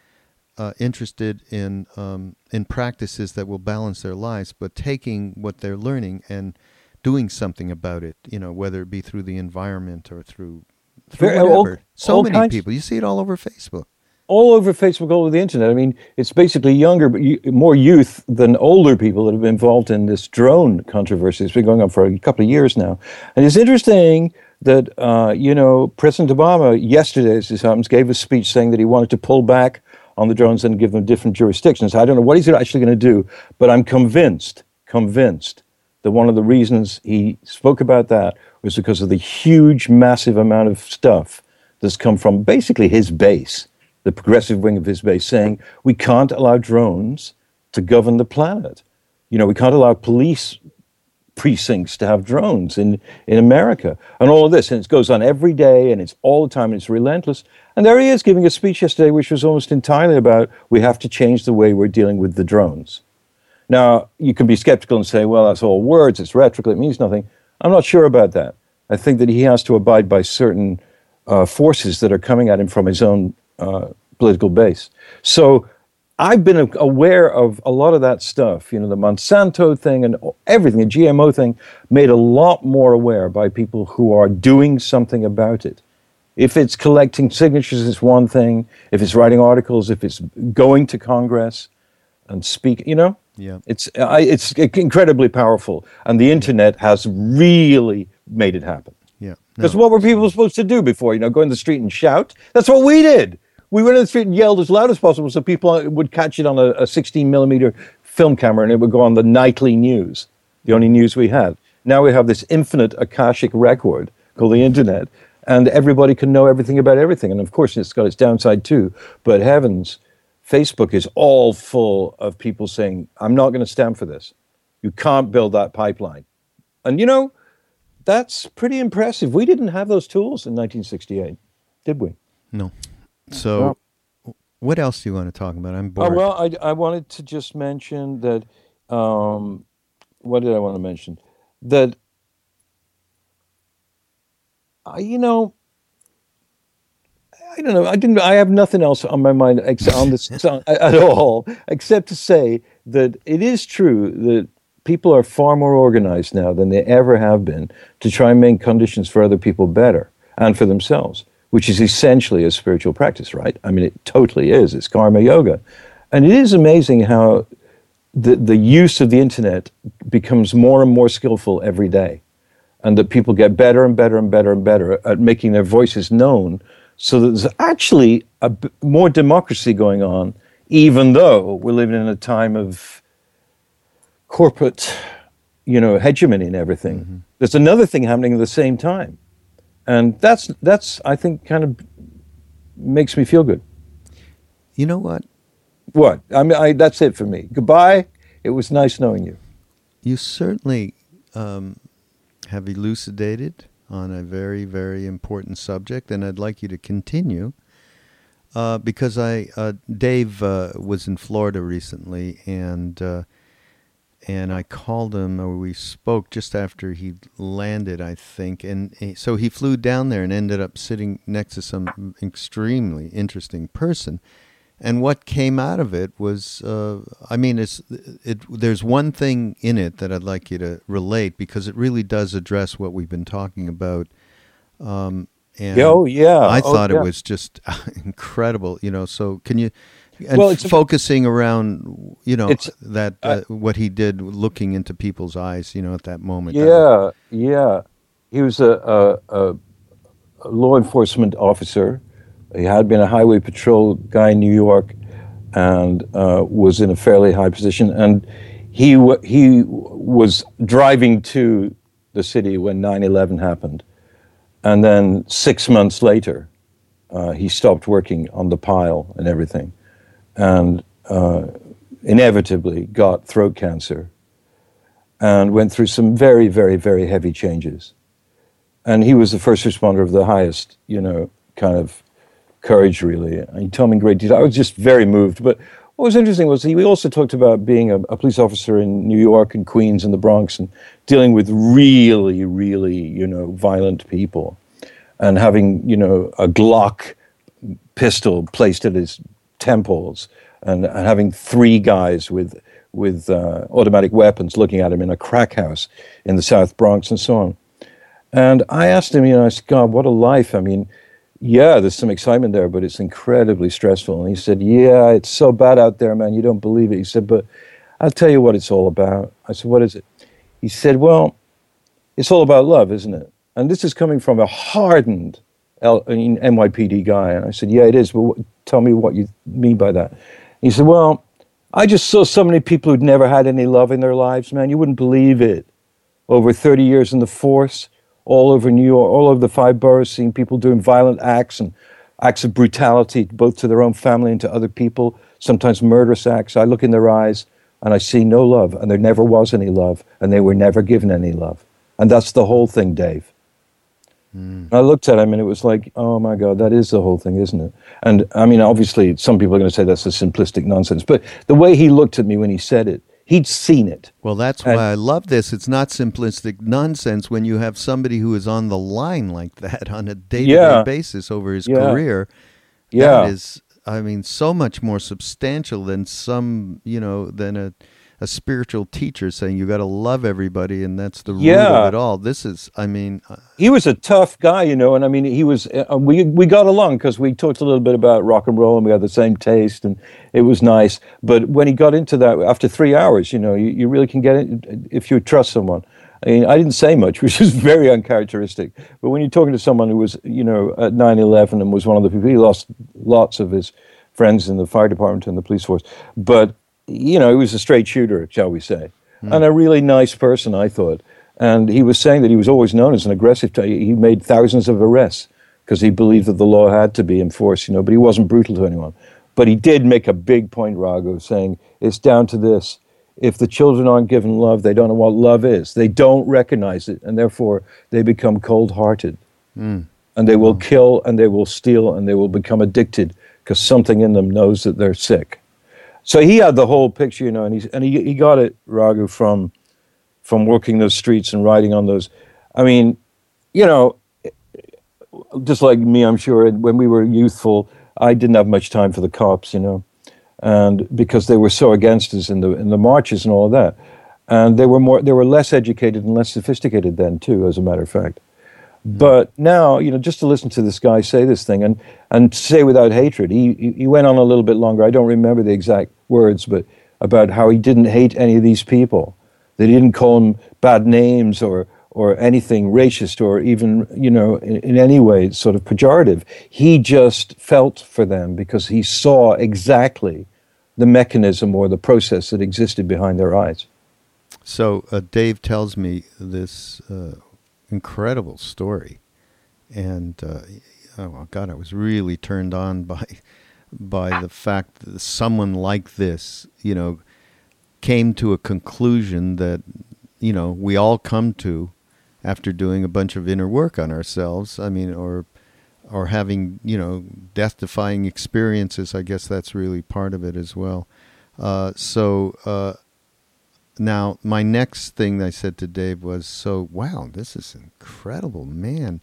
Speaker 1: uh, interested in um, in practices that will balance their lives, but taking what they're learning and doing something about it. You know, whether it be through the environment or through, through
Speaker 2: Very- all-
Speaker 1: so
Speaker 2: all
Speaker 1: many people. You see it all over Facebook.
Speaker 2: all over Facebook, all over the internet. I mean, it's basically younger, but more youth than older people that have been involved in this drone controversy. It's been going on for a couple of years now, and it's interesting that uh, you know President Obama yesterday, as this happens, gave a speech saying that he wanted to pull back on the drones and give them different jurisdictions. I don't know what he's actually going to do, but I'm convinced, convinced that one of the reasons he spoke about that was because of the huge, massive amount of stuff that's come from basically his base, the progressive wing of his base, saying we can't allow drones to govern the planet. You know, we can't allow police precincts to have drones in, in America and all of this. And it goes on every day and it's all the time and it's relentless. And there he is giving a speech yesterday, which was almost entirely about we have to change the way we're dealing with the drones. Now, you can be skeptical and say, well, that's all words, it's rhetorical, it means nothing. I'm not sure about that. I think that he has to abide by certain uh, forces that are coming at him from his own uh, political base. So I've been aware of a lot of that stuff, you know, the Monsanto thing and everything, the GMO thing, made a lot more aware by people who are doing something about it. If it's collecting signatures, it's one thing. If it's writing articles, if it's going to Congress and speak, you know,
Speaker 1: Yeah.
Speaker 2: it's I, it's incredibly powerful, and the internet has really made it happen.
Speaker 1: Yeah.
Speaker 2: Because
Speaker 1: No.
Speaker 2: what were people supposed to do before? You know, go in the street and shout. That's what we did. We went in the street and yelled as loud as possible, so people would catch it on a, a 16 millimeter film camera, and it would go on the nightly news, the only news we had. Now we have this infinite akashic record called the internet, and everybody can know everything about everything. And of course, it's got its downside too. But heavens, Facebook is all full of people saying, "I'm not going to stand for this. You can't build that pipeline." And you know, that's pretty impressive. We didn't have those tools in 1968, did we?
Speaker 1: No. So, what else do you want to talk about? I'm
Speaker 2: Oh,
Speaker 1: bored.
Speaker 2: well, I, I wanted to just mention that. Um, what did I want to mention? That, I, you know, I don't know. I didn't. I have nothing else on my mind on this song at all, except to say that it is true that people are far more organized now than they ever have been to try and make conditions for other people better and for themselves, which is essentially a spiritual practice, right? I mean, it totally is. It's karma yoga, and it is amazing how the the use of the internet becomes more and more skillful every day and that people get better and better and better and better at making their voices known so that there's actually a b- more democracy going on even though we're living in a time of corporate you know hegemony and everything mm-hmm. there's another thing happening at the same time and that's that's i think kind of makes me feel good.
Speaker 1: You know what?
Speaker 2: what? I mean I, that's it for me. Goodbye. It was nice knowing you.
Speaker 1: You certainly um, have elucidated on a very, very important subject, and I'd like you to continue uh, because I uh, Dave uh, was in Florida recently, and uh, and I called him, or we spoke just after he landed, I think, and he, so he flew down there and ended up sitting next to some extremely interesting person. And what came out of it was, uh, I mean, it's it. There's one thing in it that I'd like you to relate because it really does address what we've been talking about. Um, and
Speaker 2: oh yeah
Speaker 1: I
Speaker 2: Oh,
Speaker 1: thought
Speaker 2: yeah.
Speaker 1: it was just incredible. You know, so can you? And
Speaker 2: Well, it's
Speaker 1: focusing around, you know,
Speaker 2: It's-
Speaker 1: that uh, what he did, looking into people's eyes, you know, at that moment. That-
Speaker 2: Yeah, yeah. He was a, a, a, a law enforcement officer. He had been a highway patrol guy in New York, and uh, was in a fairly high position. And he w- he was driving to the city when 9/11 happened, and then six months later, uh, he stopped working on the pile and everything, and uh, inevitably got throat cancer and went through some very, very, very heavy changes. And he was the first responder of the highest, you know, kind of courage, really. And he told me in great detail. I was just very moved. But what was interesting was he also talked about being a, a police officer in New York and Queens and the Bronx and dealing with really, really, you know, violent people and having, you know, a Glock pistol placed at his temples and, and having three guys with with uh, automatic weapons looking at him in a crack house in the South Bronx and so on. And I asked him, you know, I said, God, what a life. I mean, yeah, there's some excitement there, but it's incredibly stressful. And he said, Yeah, it's so bad out there, man. You don't believe it. He said, But I'll tell you what it's all about. I said, What is it? He said, Well, it's all about love, isn't it? And this is coming from a hardened L- NYPD guy. And I said, Yeah, it is. But tell me what you mean by that. He said, Well, I just saw so many people who'd never had any love in their lives, man. You wouldn't believe it. over 30 years in the force, all over New York, all over the five boroughs, seeing people doing violent acts and acts of brutality, both to their own family and to other people, sometimes murderous acts. I look in their eyes and I see no love, and there never was any love, and they were never given any love. And that's the whole thing, Dave. Mm. I looked at him and it was like, oh my God, that is the whole thing, isn't it? And I mean, obviously, some people are going to say that's a simplistic nonsense, but the way he looked at me when he said it, he'd seen it.
Speaker 1: Well, that's and, why I love this. It's not simplistic nonsense when you have somebody who is on the line like that on a day to day basis over his yeah. career. Yeah. That is, I mean, so much more substantial than some, you know, than a a spiritual teacher saying you got to love everybody and that's the yeah. root of it all. This is, I mean, uh,
Speaker 2: he was a tough guy, you know, and I mean, he was. Uh, we we got along because we talked a little bit about rock and roll and we had the same taste and it was nice. But when he got into that, after three hours, you know, you, you really can get it if you trust someone. I mean, I didn't say much, which is very uncharacteristic. But when you're talking to someone who was, you know, at 9/11 and was one of the people, he lost lots of his friends in the fire department and the police force. But you know, he was a straight shooter, shall we say, mm. and a really nice person, I thought. And he was saying that he was always known as an aggressive. T- he made thousands of arrests because he believed that the law had to be enforced, you know, but he wasn't brutal to anyone. But he did make a big point, Raghu, saying it's down to this. If the children aren't given love, they don't know what love is. They don't recognize it, and therefore they become cold hearted. Mm. And they will kill and they will steal and they will become addicted because something in them knows that they're sick. So he had the whole picture, you know, and he and he he got it, Raghu, from from working those streets and riding on those. I mean, you know, just like me, I'm sure when we were youthful, I didn't have much time for the cops, you know, and because they were so against us in the in the marches and all of that, and they were more they were less educated and less sophisticated then too, as a matter of fact. But now, you know, just to listen to this guy say this thing and, and say without hatred, he, he went on a little bit longer. I don't remember the exact words, but about how he didn't hate any of these people, that he didn't call them bad names or, or anything racist or even, you know, in, in any way sort of pejorative. He just felt for them because he saw exactly the mechanism or the process that existed behind their eyes.
Speaker 1: So uh, Dave tells me this uh, incredible story, and uh, oh God, I was really turned on by by the fact that someone like this, you know, came to a conclusion that you know we all come to after doing a bunch of inner work on ourselves. I mean, or or having you know death defying experiences. I guess that's really part of it as well. Uh, so uh, now, my next thing I said to Dave was, "So, wow, this is incredible, man.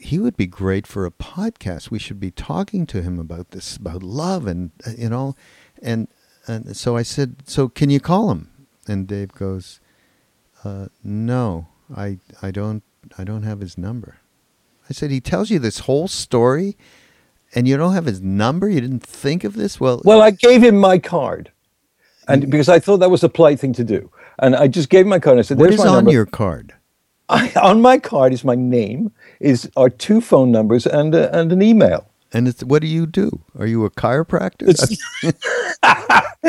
Speaker 1: He would be great for a podcast. We should be talking to him about this, about love, and uh, you know." And and so I said, "So, can you call him?" And Dave goes, uh, "No, I I don't I don't have his number." I said, "He tells you this whole story, and you don't have his number. You didn't think of this? Well,
Speaker 2: well, I gave him my card." And because I thought that was a polite thing to do, and I just gave my card. And I said,
Speaker 1: "What is on
Speaker 2: number.
Speaker 1: your card?"
Speaker 2: I, on my card is my name, is our two phone numbers, and uh, and an email.
Speaker 1: And it's, what do you do? Are you a chiropractor?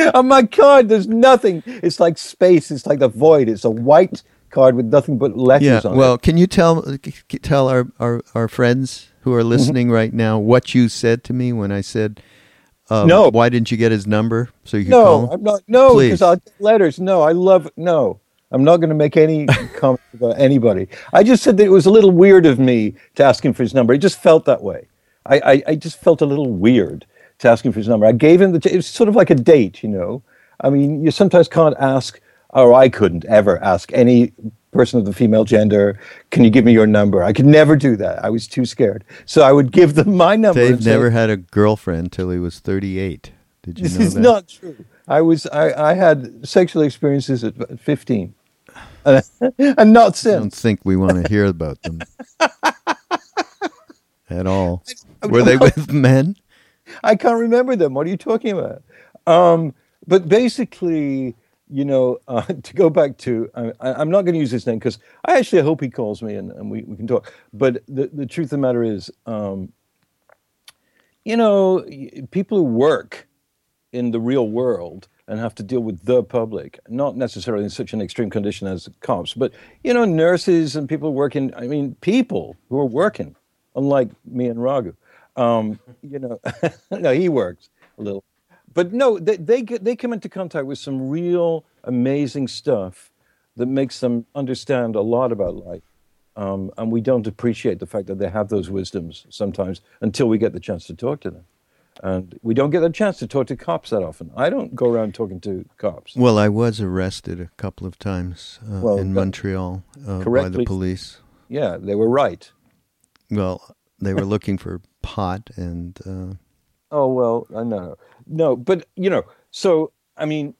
Speaker 2: on my card, there's nothing. It's like space. It's like the void. It's a white card with nothing but letters
Speaker 1: yeah,
Speaker 2: on
Speaker 1: well, it. Well, can you tell tell our, our, our friends who are listening mm-hmm. right now what you said to me when I said um, no. Why didn't you get his number so you could
Speaker 2: no,
Speaker 1: call him?
Speaker 2: I'm not. No, because I letters. No, I love. No, I'm not going to make any comment about anybody. I just said that it was a little weird of me to ask him for his number. It just felt that way. I, I, I just felt a little weird to ask him for his number. I gave him the. It was sort of like a date, you know. I mean, you sometimes can't ask, or I couldn't ever ask any person of the female gender, can you give me your number? I could never do that. I was too scared. So I would give them my number.
Speaker 1: Dave never say, had a girlfriend till he was 38. Did you
Speaker 2: this
Speaker 1: know
Speaker 2: is not true. I was I, I had sexual experiences at 15. and not since. I
Speaker 1: don't think we want to hear about them at all. Were they with men?
Speaker 2: I can't remember them. What are you talking about? Um, but basically, you know, uh, to go back to, I, am not going to use his name because I actually hope he calls me and, and we, we can talk. But the, the truth of the matter is, um, you know, people who work in the real world and have to deal with the public, not necessarily in such an extreme condition as cops, but you know, nurses and people working. I mean, people who are working, unlike me and Raghu. Um, you know, no, he works a little, but no, they they get, they come into contact with some real amazing stuff that makes them understand a lot about life. Um, and we don't appreciate the fact that they have those wisdoms sometimes until we get the chance to talk to them. And we don't get the chance to talk to cops that often. I don't go around talking to cops.
Speaker 1: Well, I was arrested a couple of times uh,
Speaker 2: Well,
Speaker 1: in Montreal uh, by the police.
Speaker 2: Yeah, they were right.
Speaker 1: Well, they were looking for pot, and uh,
Speaker 2: Oh well, I know. No, but you know, so I mean,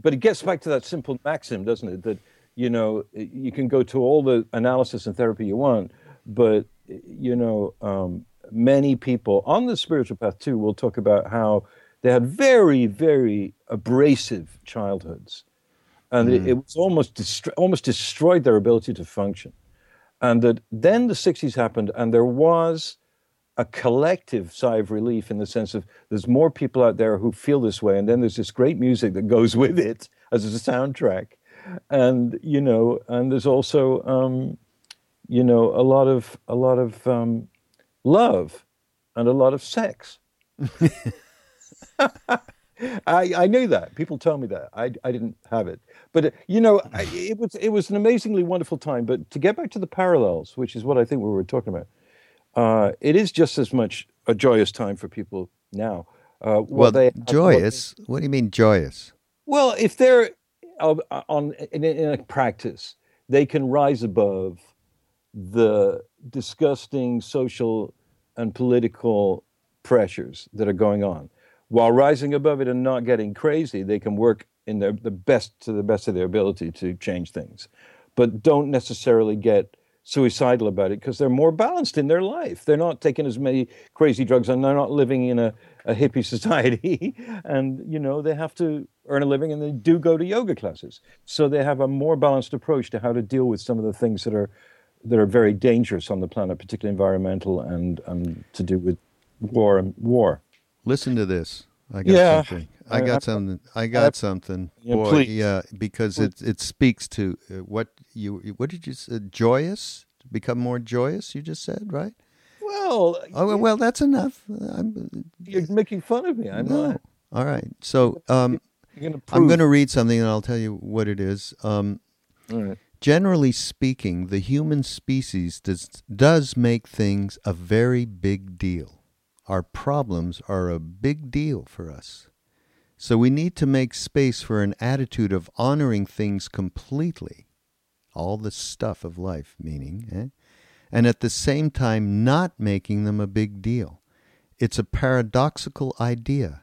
Speaker 2: but it gets back to that simple maxim, doesn't it? That you know, you can go to all the analysis and therapy you want, but you know, um, many people on the spiritual path too will talk about how they had very, very abrasive childhoods, and it, it was almost destro- almost destroyed their ability to function, and that then the '60s happened, and there was a collective sigh of relief in the sense of there's more people out there who feel this way, and then there's this great music that goes with it as a soundtrack, and you know, and there's also um, you know a lot of a lot of um, love and a lot of sex. I, I knew that. People tell me that. I, I didn't have it. But, uh, you know, I, it, was, it was an amazingly wonderful time. But to get back to the parallels, which is what I think we were talking about, uh, it is just as much a joyous time for people now. Uh,
Speaker 1: well,
Speaker 2: they- what-
Speaker 1: joyous. What do you mean joyous?
Speaker 2: well, if they're uh, on in, in a practice, they can rise above the disgusting social and political pressures that are going on. While rising above it and not getting crazy, they can work in their the best to the best of their ability to change things, but don't necessarily get suicidal about it because they're more balanced in their life. They're not taking as many crazy drugs and they're not living in a, a hippie society. and, you know, they have to earn a living and they do go to yoga classes. So they have a more balanced approach to how to deal with some of the things that are that are very dangerous on the planet, particularly environmental and, and to do with war and war.
Speaker 1: Listen to this. I got
Speaker 2: Yeah.
Speaker 1: something. I
Speaker 2: I-
Speaker 1: got
Speaker 2: I-
Speaker 1: something. I got something.
Speaker 2: Yeah,
Speaker 1: Boy,
Speaker 2: please.
Speaker 1: yeah, because it it speaks to uh, what you what did you say? Joyous, become more joyous. You just said right.
Speaker 2: Well,
Speaker 1: Oh well, well that's enough. I'm,
Speaker 2: you're making fun of me. I'm
Speaker 1: no.
Speaker 2: not.
Speaker 1: All right. So um,
Speaker 2: You're gonna
Speaker 1: I'm going to read something, and I'll tell you what it is. Um,
Speaker 2: All right.
Speaker 1: generally speaking, the human species does, does make things a very big deal. Our problems are a big deal for us. So we need to make space for an attitude of honoring things completely, all the stuff of life, meaning, eh? and at the same time not making them a big deal. It's a paradoxical idea,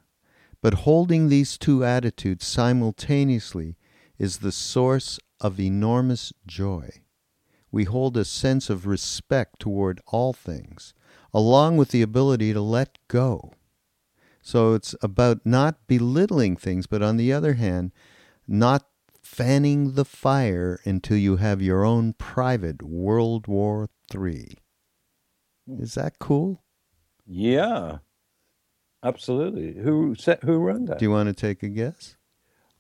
Speaker 1: but holding these two attitudes simultaneously is the source of enormous joy. We hold a sense of respect toward all things, along with the ability to let go. So it's about not belittling things, but on the other hand, not fanning the fire until you have your own private World War III. Is that cool?
Speaker 2: Yeah, absolutely. Who set? Who run that?
Speaker 1: Do you want to take a guess?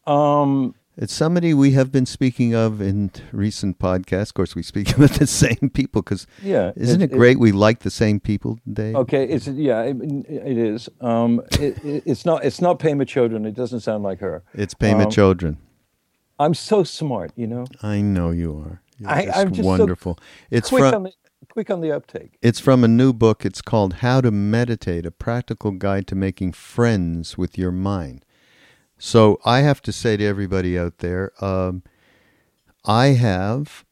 Speaker 2: um,
Speaker 1: It's somebody we have been speaking of in recent podcasts. Of course, we speak about the same people because
Speaker 2: yeah.
Speaker 1: isn't it, great we like the same people, Dave?
Speaker 2: Okay, it's yeah, it, it is. Um, it, it, it's not. It's not Pema Chodron. It doesn't sound like her.
Speaker 1: It's Pema
Speaker 2: Um,
Speaker 1: Chodron.
Speaker 2: I'm so smart, you know.
Speaker 1: I know you are. You're
Speaker 2: I-
Speaker 1: just
Speaker 2: I'm just so
Speaker 1: wonderful. it's
Speaker 2: quick
Speaker 1: from
Speaker 2: on the quick on the uptake.
Speaker 1: it's from a new book. It's called How to Meditate: A Practical Guide to Making Friends with Your Mind. So I have to say to everybody out there, um, I have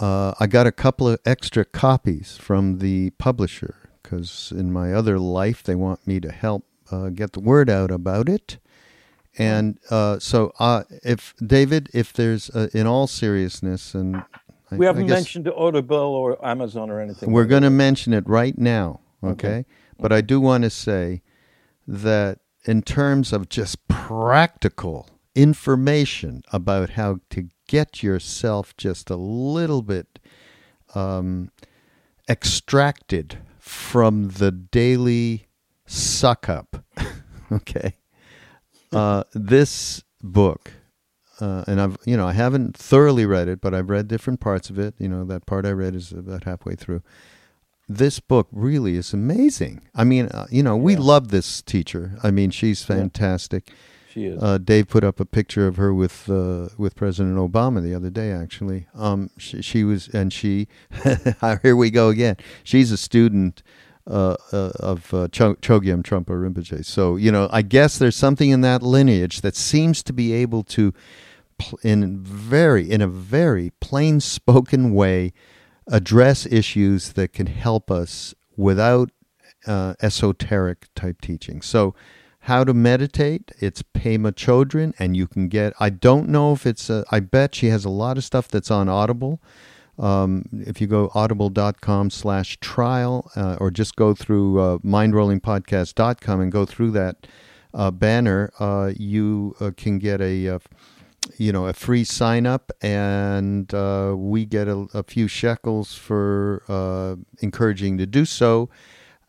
Speaker 1: uh, I got a couple of extra copies from the publisher because in my other life they want me to help uh, get the word out about it. And uh, so, uh, if David, if there's, uh, in all seriousness, and I,
Speaker 2: We haven't mentioned Audible or Amazon or anything.
Speaker 1: we're
Speaker 2: like
Speaker 1: going to mention it right now, okay?
Speaker 2: Okay.
Speaker 1: But I do want to say that in terms of just practical information about how to get yourself just a little bit um, extracted from the daily suck up, okay? uh, this book, uh, and I've you know I haven't thoroughly read it, but I've read different parts of it. You know that part I read is about halfway through. This book really is amazing. I mean, uh, you know, we
Speaker 2: Yeah.
Speaker 1: love this teacher. I mean, she's fantastic.
Speaker 2: She is.
Speaker 1: Uh, Dave put up a picture of her with uh, with President Obama the other day. Actually, um, she, she was, and she. here we go again. She's a student uh, uh, of uh, Cho- Chogyam Trungpa Rinpoche. So you know, I guess there's something in that lineage that seems to be able to, pl- in very in a very plain spoken way, address issues that can help us without uh, esoteric type teaching. So, how to meditate? It's Pema Chodron, and you can get. I don't know if it's. A, I bet she has a lot of stuff that's on Audible. Um, if you go audible.com slash trial uh, or just go through uh, mindrollingpodcast.com and go through that uh, banner, uh, you uh, can get a, uh, you know, a free sign up and uh, we get a, a few shekels for uh, encouraging to do so.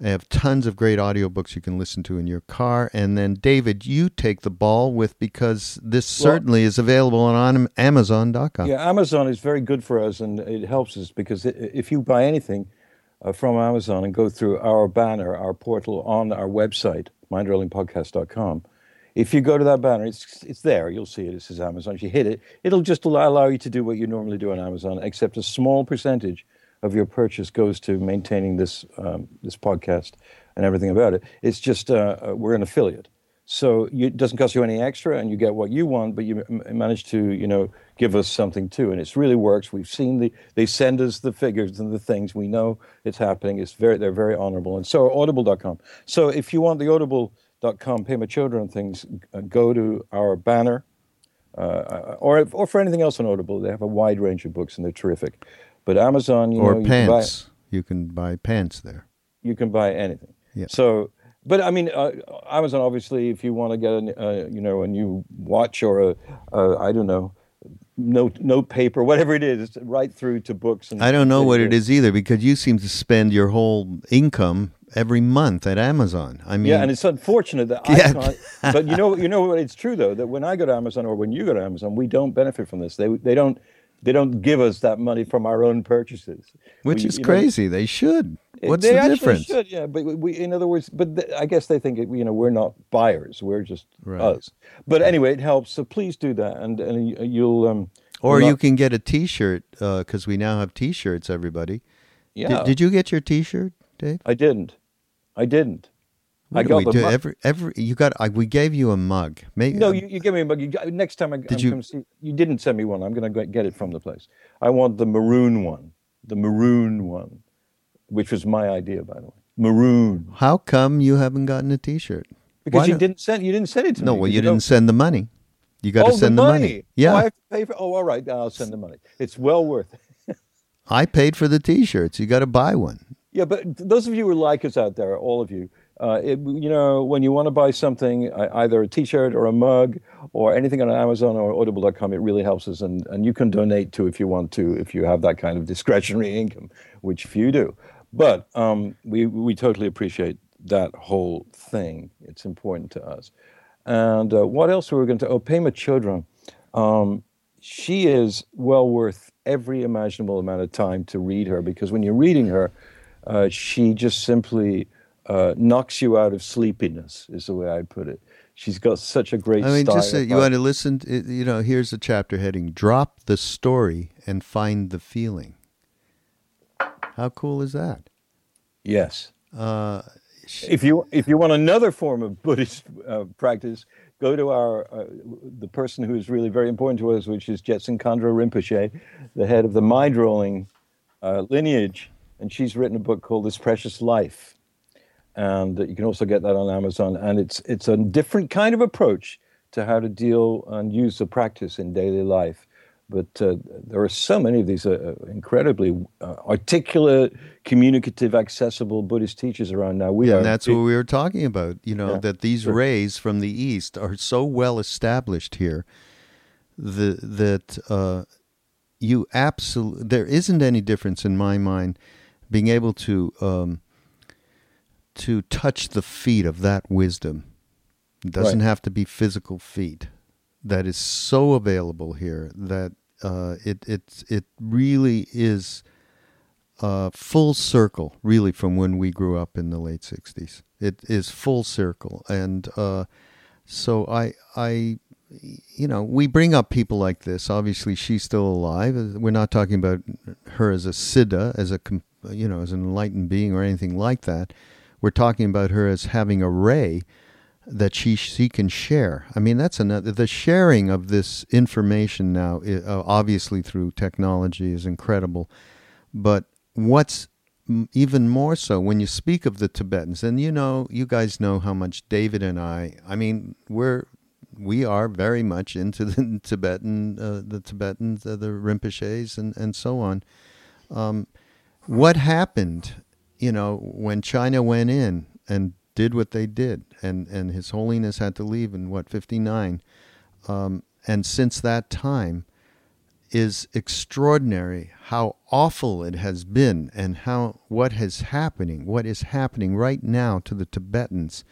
Speaker 1: I have tons of great audiobooks you can listen to in your car. And then, David, you take the ball with because this
Speaker 2: Well-
Speaker 1: certainly is available on Amazon.com.
Speaker 2: Yeah, Amazon is very good for us, and it helps us because if you buy anything uh, from Amazon and go through our banner, our portal on our website, mindrollingpodcast.com, if you go to that banner, it's it's there. You'll see it. It says Amazon. If you hit it, it'll just allow, allow you to do what you normally do on Amazon, except a small percentage of your purchase goes to maintaining this um, this podcast and everything about it. It's just uh, uh, we're an affiliate. So you, it doesn't cost you any extra, and you get what you want, but you m- manage to, you know, give us something too, and it really works. We've seen the they send us the figures and the things. We know it's happening. It's very they're very honorable, and so Audible.com. So if you want the Audible.com Pema Chodron things, uh, go to our banner, uh, or or for anything else on Audible. They have a wide range of books, and they're terrific. But Amazon, you
Speaker 1: or
Speaker 2: know, you can buy-
Speaker 1: pants. You can buy pants there.
Speaker 2: you can buy anything.
Speaker 1: Yeah.
Speaker 2: So, but I mean, uh, Amazon obviously, if you want to get a uh, you know a new watch or a, a I don't know note note paper, whatever it is, right through to books. And
Speaker 1: I don't know what it is either because you seem to spend your whole income every month at Amazon. I mean,
Speaker 2: Yeah, and it's unfortunate that
Speaker 1: Yeah.
Speaker 2: I can't. But you know, you know what? It's true though that when I go to Amazon or when you go to Amazon, we don't benefit from this. They they don't they don't give us that money from our own purchases,
Speaker 1: which
Speaker 2: We-
Speaker 1: is
Speaker 2: you know,
Speaker 1: crazy. they should. What's
Speaker 2: they
Speaker 1: the difference?
Speaker 2: Should, yeah, but we- in other words, but th- I guess they think it, you know we're not buyers; we're just
Speaker 1: Right.
Speaker 2: us. But anyway, it helps. So please do that, and and you- you'll um.
Speaker 1: Or
Speaker 2: you'll
Speaker 1: you can get a T-shirt because we now have T-shirts. Everybody,
Speaker 2: Yeah.
Speaker 1: did, did you get your T-shirt, Dave?
Speaker 2: I didn't. I didn't.
Speaker 1: What
Speaker 2: I got
Speaker 1: we
Speaker 2: the
Speaker 1: do?
Speaker 2: mu-
Speaker 1: every every you got. I, we gave you a mug. Maybe
Speaker 2: No, you, you give me a mug. You, next time I
Speaker 1: Did
Speaker 2: I'm
Speaker 1: you-
Speaker 2: see, you didn't send me one. I'm going to get it from the place. I want the maroon one, the maroon one, which was my idea, by the way. Maroon,
Speaker 1: How come you haven't gotten a T-shirt?
Speaker 2: because
Speaker 1: Why
Speaker 2: you didn't send you didn't send it to me.
Speaker 1: No, well,
Speaker 2: 'cause
Speaker 1: you didn't send the money. You got to
Speaker 2: oh,
Speaker 1: send
Speaker 2: the
Speaker 1: the
Speaker 2: money.
Speaker 1: money. Yeah,
Speaker 2: Oh, I have to pay for. Oh, all right. I'll send the money. It's well worth it.
Speaker 1: I paid for the T-shirts. You got to buy one.
Speaker 2: Yeah, but those of you who like us out there, all of you, uh, it, you know, when you want to buy something, either a T-shirt or a mug or anything on Amazon or Audible.com, it really helps us, and and you can donate to if you want to, if you have that kind of discretionary income, which few do. But um, we we totally appreciate that whole thing. It's important to us. And uh, what else were we going to? Oh, Pema Chodron. Um, she is well worth every imaginable amount of time to read her because when you're reading her, uh, she just simply uh, knocks you out of sleepiness, is the way I put it. She's got such a great style.
Speaker 1: I mean, just uh, you want to listen. To, you know, here's a chapter heading: "Drop the story and find the feeling." How cool is that?
Speaker 2: yes.
Speaker 1: Uh,
Speaker 2: If you if you want another form of Buddhist uh, practice, go to our uh, the person who is really very important to us, which is Jetsun Khandro Rinpoche, the head of the mind rolling uh, lineage, and she's written a book called This Precious Life, and you can also get that on Amazon. And it's it's a different kind of approach to how to deal and use the practice in daily life. But uh, there are so many of these uh, incredibly uh, articulate, communicative, accessible Buddhist teachers around now. We
Speaker 1: yeah,
Speaker 2: are
Speaker 1: and that's
Speaker 2: big-
Speaker 1: what we were talking about. You know,
Speaker 2: Yeah,
Speaker 1: that these
Speaker 2: sure.
Speaker 1: rays from the east are so well established here the, that uh, you absolutely there isn't any difference in my mind being able to um, to touch the feet of that wisdom It doesn't
Speaker 2: Right.
Speaker 1: have to be physical feet. That is so available here that uh, it it it really is uh, full circle, really, from when we grew up in the late '60s. It is full circle, and uh, so I I you know we bring up people like this. Obviously, she's still alive. We're not talking about her as a siddha, as a com- you know as an enlightened being or anything like that. We're talking about her as having a ray that she she can share. I mean, that's another. The sharing of this information now, uh, obviously through technology, is incredible. But what's even more so when you speak of the Tibetans, and you know, you guys know how much David and I. I mean, we're we are very much into the Tibetan, uh, the Tibetans, uh, the Rinpoches, and and so on. Um, what happened, you know, when China went in and did what they did, and and His Holiness had to leave in what fifty nine, um, and since that time is extraordinary how awful it has been and how what is happening what is happening right now to the Tibetans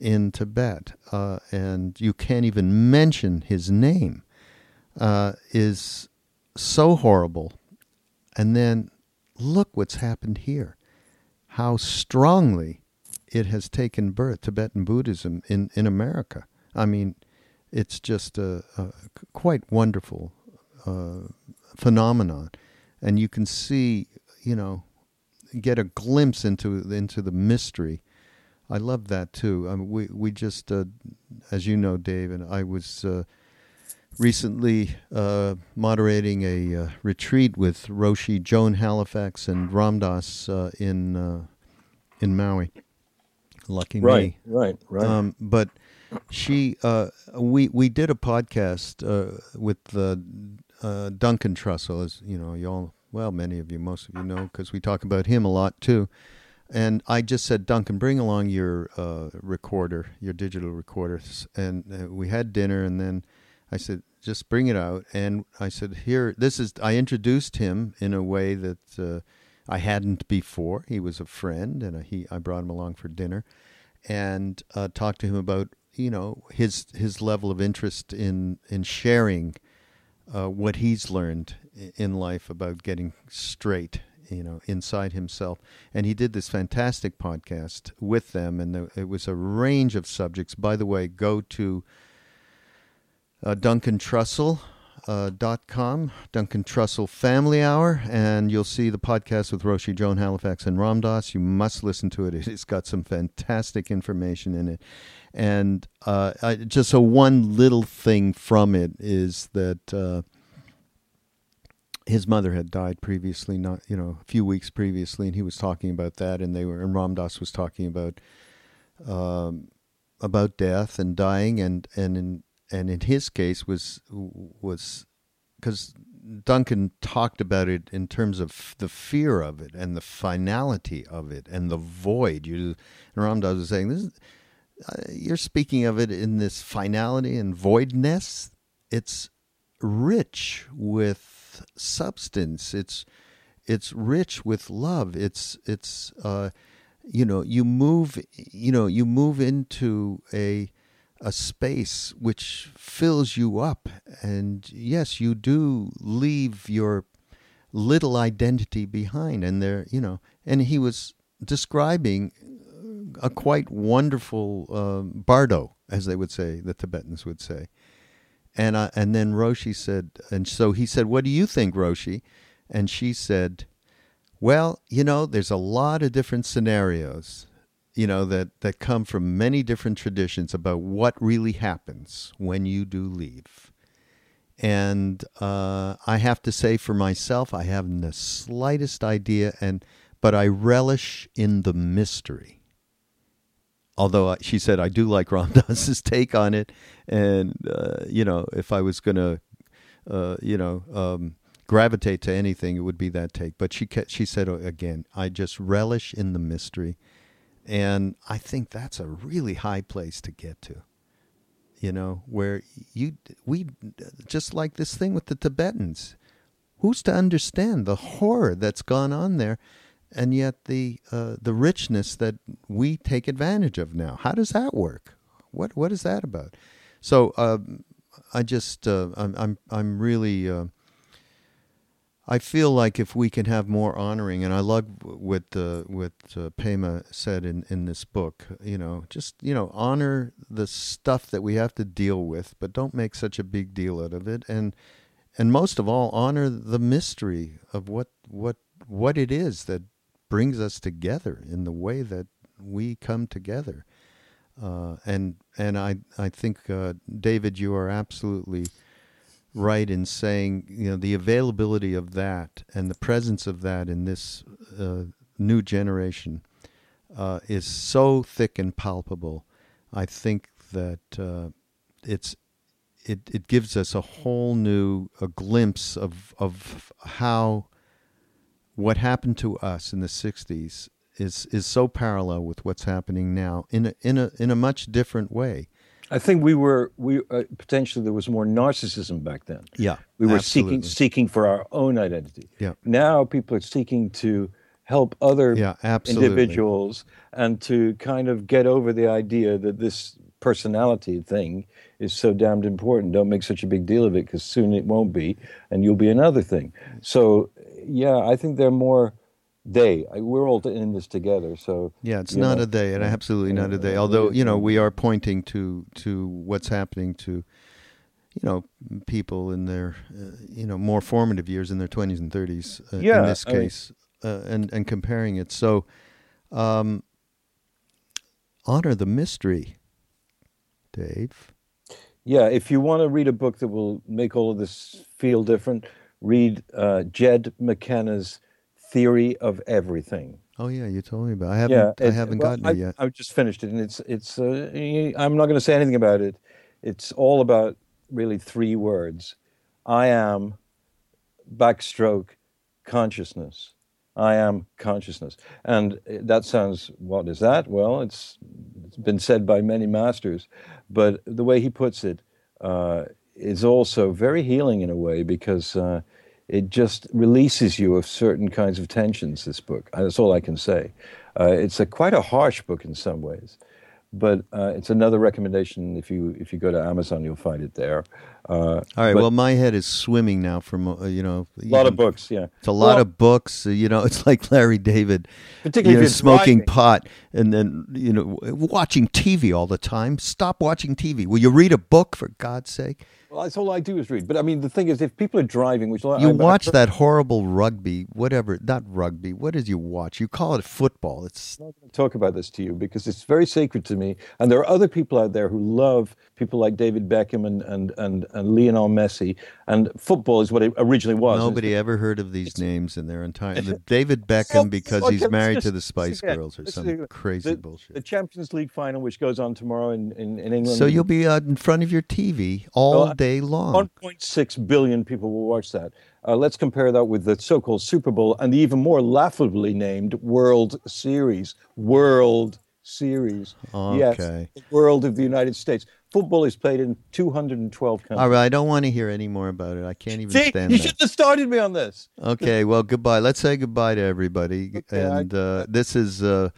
Speaker 1: in Tibet uh, and you can't even mention his name uh, is so horrible. And then look what's happened here how strongly it has taken birth Tibetan Buddhism in, in America I mean it's just a, a quite wonderful uh, phenomenon, and you can see, you know, get a glimpse into into the mystery. I love that too. I mean, we we just, uh, as you know, Dave, and I was uh, recently uh, moderating a uh, retreat with Roshi, Joan Halifax, and Ram Dass uh, in uh, in Maui. Lucky me.
Speaker 2: Right, right, right.
Speaker 1: Um, but she, uh, we we did a podcast uh, with Duncan Trussell, as you know, you all well, many of you, most of you know, because we talk about him a lot too. And I just said, Duncan, bring along your uh, recorder, your digital recorder. And uh, we had dinner, and then I said, just bring it out. And I said, here, this is. I introduced him in a way that uh, I hadn't before. He was a friend, and he I brought him along for dinner, and uh, talked to him about you know his his level of interest in in sharing uh, what he's learned in life about getting straight you know inside himself and he did this fantastic podcast with them and it was a range of subjects by the way go to uh, Duncan Trussell. Uh, Duncan Trussell Family Hour, and you'll see the podcast with Roshi, Joan Halifax, and Ram Dass. You must listen to it. It's got some fantastic information in it, and uh, I, just so one little thing from it is that uh, his mother had died previously, not you know a few weeks previously, and he was talking about that, and they were and Ram Dass was talking about um, about death and dying, and and in and in his case was was because Duncan talked about it in terms of the fear of it and the finality of it and the void. You and Ram Dass was saying this. Is, uh, you're speaking of it in this finality and voidness. It's rich with substance. It's it's rich with love. It's it's uh, you know you move you know you move into a a space which fills you up, and yes, you do leave your little identity behind, and there you know. And he was describing a quite wonderful uh, bardo, as they would say, the Tibetans would say. And uh, and then Roshi said, and so he said, "What do you think, Roshi?" And she said, "Well, you know, there's a lot of different scenarios, you know, that that come from many different traditions about what really happens when you do leave." And uh, I have to say, for myself, I haven't the slightest idea, and but I relish in the mystery although I- she said I do like Ram Dass's take on it, and uh, you know, if I was gonna, uh, you know, um, gravitate to anything, it would be that take. But she she said uh, again, I just relish in the mystery, and I think that's a really high place to get to. You know, where you we just like this thing with the Tibetans. Who's to understand the horror that's gone on there? and yet the uh, the richness that we take advantage of now. How does that work? what what is that about? So uh, I just uh, I'm I'm I'm really. I feel like if we can have more honoring, and I love what uh, what uh, Pema said in, in this book. You know, just you know, honor the stuff that we have to deal with, but don't make such a big deal out of it. And and most of all, honor the mystery of what what what it is that brings us together in the way that we come together. Uh, and and I I think uh, David, you are absolutely right in saying you know the availability of that and the presence of that in this uh, new generation uh, is so thick and palpable. I think that uh, it's it it gives us a whole new a glimpse of of how what happened to us in the '60s is is so parallel with what's happening now in a in a in a much different way.
Speaker 2: I think we were we uh, potentially there was more narcissism back then.
Speaker 1: Yeah,
Speaker 2: we were
Speaker 1: absolutely.
Speaker 2: seeking seeking for our own identity.
Speaker 1: Yeah.
Speaker 2: Now people are seeking to help other
Speaker 1: Yeah, absolutely.
Speaker 2: individuals and to kind of get over the idea that this personality thing is so damned important. Don't make such a big deal of it because soon it won't be, and you'll be another thing. So yeah, I think they're more they. We're all in this together. So
Speaker 1: Yeah, it's not
Speaker 2: know,
Speaker 1: a day, and absolutely not a day. Although you know we are pointing to to what's happening to, you know, people in their, uh, you know, more formative years in their twenties and thirties. Uh,
Speaker 2: Yeah,
Speaker 1: in this
Speaker 2: I mean-
Speaker 1: case, uh, and and comparing it. So, um, honor the mystery, Dave.
Speaker 2: Yeah, if you want to read a book that will make all of this feel different, read uh, Jed McKenna's Theory of Everything.
Speaker 1: Oh yeah, you told me about. It. I haven't.
Speaker 2: yeah,
Speaker 1: I haven't
Speaker 2: well,
Speaker 1: gotten
Speaker 2: I,
Speaker 1: it yet.
Speaker 2: I, have just finished it, and it's it's. Uh, I'm not going to say anything about it. It's all about really three words: I am, backstroke, consciousness. I am consciousness, and that sounds. What is that? Well, it's it's been said by many masters, but the way he puts it uh, is also very healing in a way because. Uh, it just releases you of certain kinds of tensions. This book, that's all I can say. Uh, it's a quite a harsh book in some ways, but uh, it's another recommendation. If you if you go to Amazon, you'll find it there. Uh,
Speaker 1: All right. well, my head is swimming now from uh, you know
Speaker 2: a lot of books, yeah.
Speaker 1: It's a lot
Speaker 2: Well,
Speaker 1: of books. uh, You know, it's like Larry David,
Speaker 2: Particularly
Speaker 1: you know, smoking
Speaker 2: driving.
Speaker 1: pot and then you know watching TV all the time. Stop watching TV. Will you read a book for God's sake?
Speaker 2: Well, that's all I do is read. But I mean, the thing is, if people are driving, which I-
Speaker 1: You
Speaker 2: I-
Speaker 1: watch that horrible rugby, whatever. Not rugby. What did you watch? You call it football. It's
Speaker 2: I'm not going to talk about this to you because it's very sacred to me. And there are other people out there who love people like David Beckham and and and, and Lionel Messi. And football is what it originally was.
Speaker 1: nobody ever heard of these names in their entire. The David Beckham because he's married to the Spice Girls or some crazy
Speaker 2: the,
Speaker 1: bullshit.
Speaker 2: The Champions League final, which goes on tomorrow in, in, in England.
Speaker 1: so you'll be in front of your TV all day long.
Speaker 2: 1.6 billion people will watch that. Uh, let's compare that with the so-called Super Bowl and the even more laughably named World Series. World Series. Yes, the world of the United States. Football is played in 212 countries.
Speaker 1: All right, I don't want to hear any more about it. I can't even
Speaker 2: See,
Speaker 1: stand
Speaker 2: you
Speaker 1: that.
Speaker 2: should have started me on this.
Speaker 1: Okay, well, goodbye. Let's say goodbye to everybody.
Speaker 2: Okay, I-
Speaker 1: and uh, this is uh,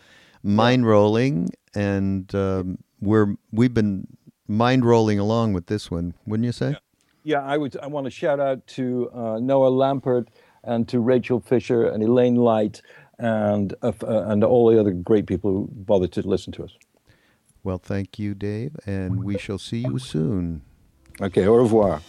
Speaker 1: mind rolling, and um, we're we've been mind rolling along with this one, wouldn't you say?
Speaker 2: Yeah, I would. I want to shout out to uh, Noah Lampert and to Rachel Fisher and Elaine Light and uh, uh, and all the other great people who bothered to listen to us.
Speaker 1: Well, thank you, Dave, and we shall see you soon.
Speaker 2: Okay, au revoir.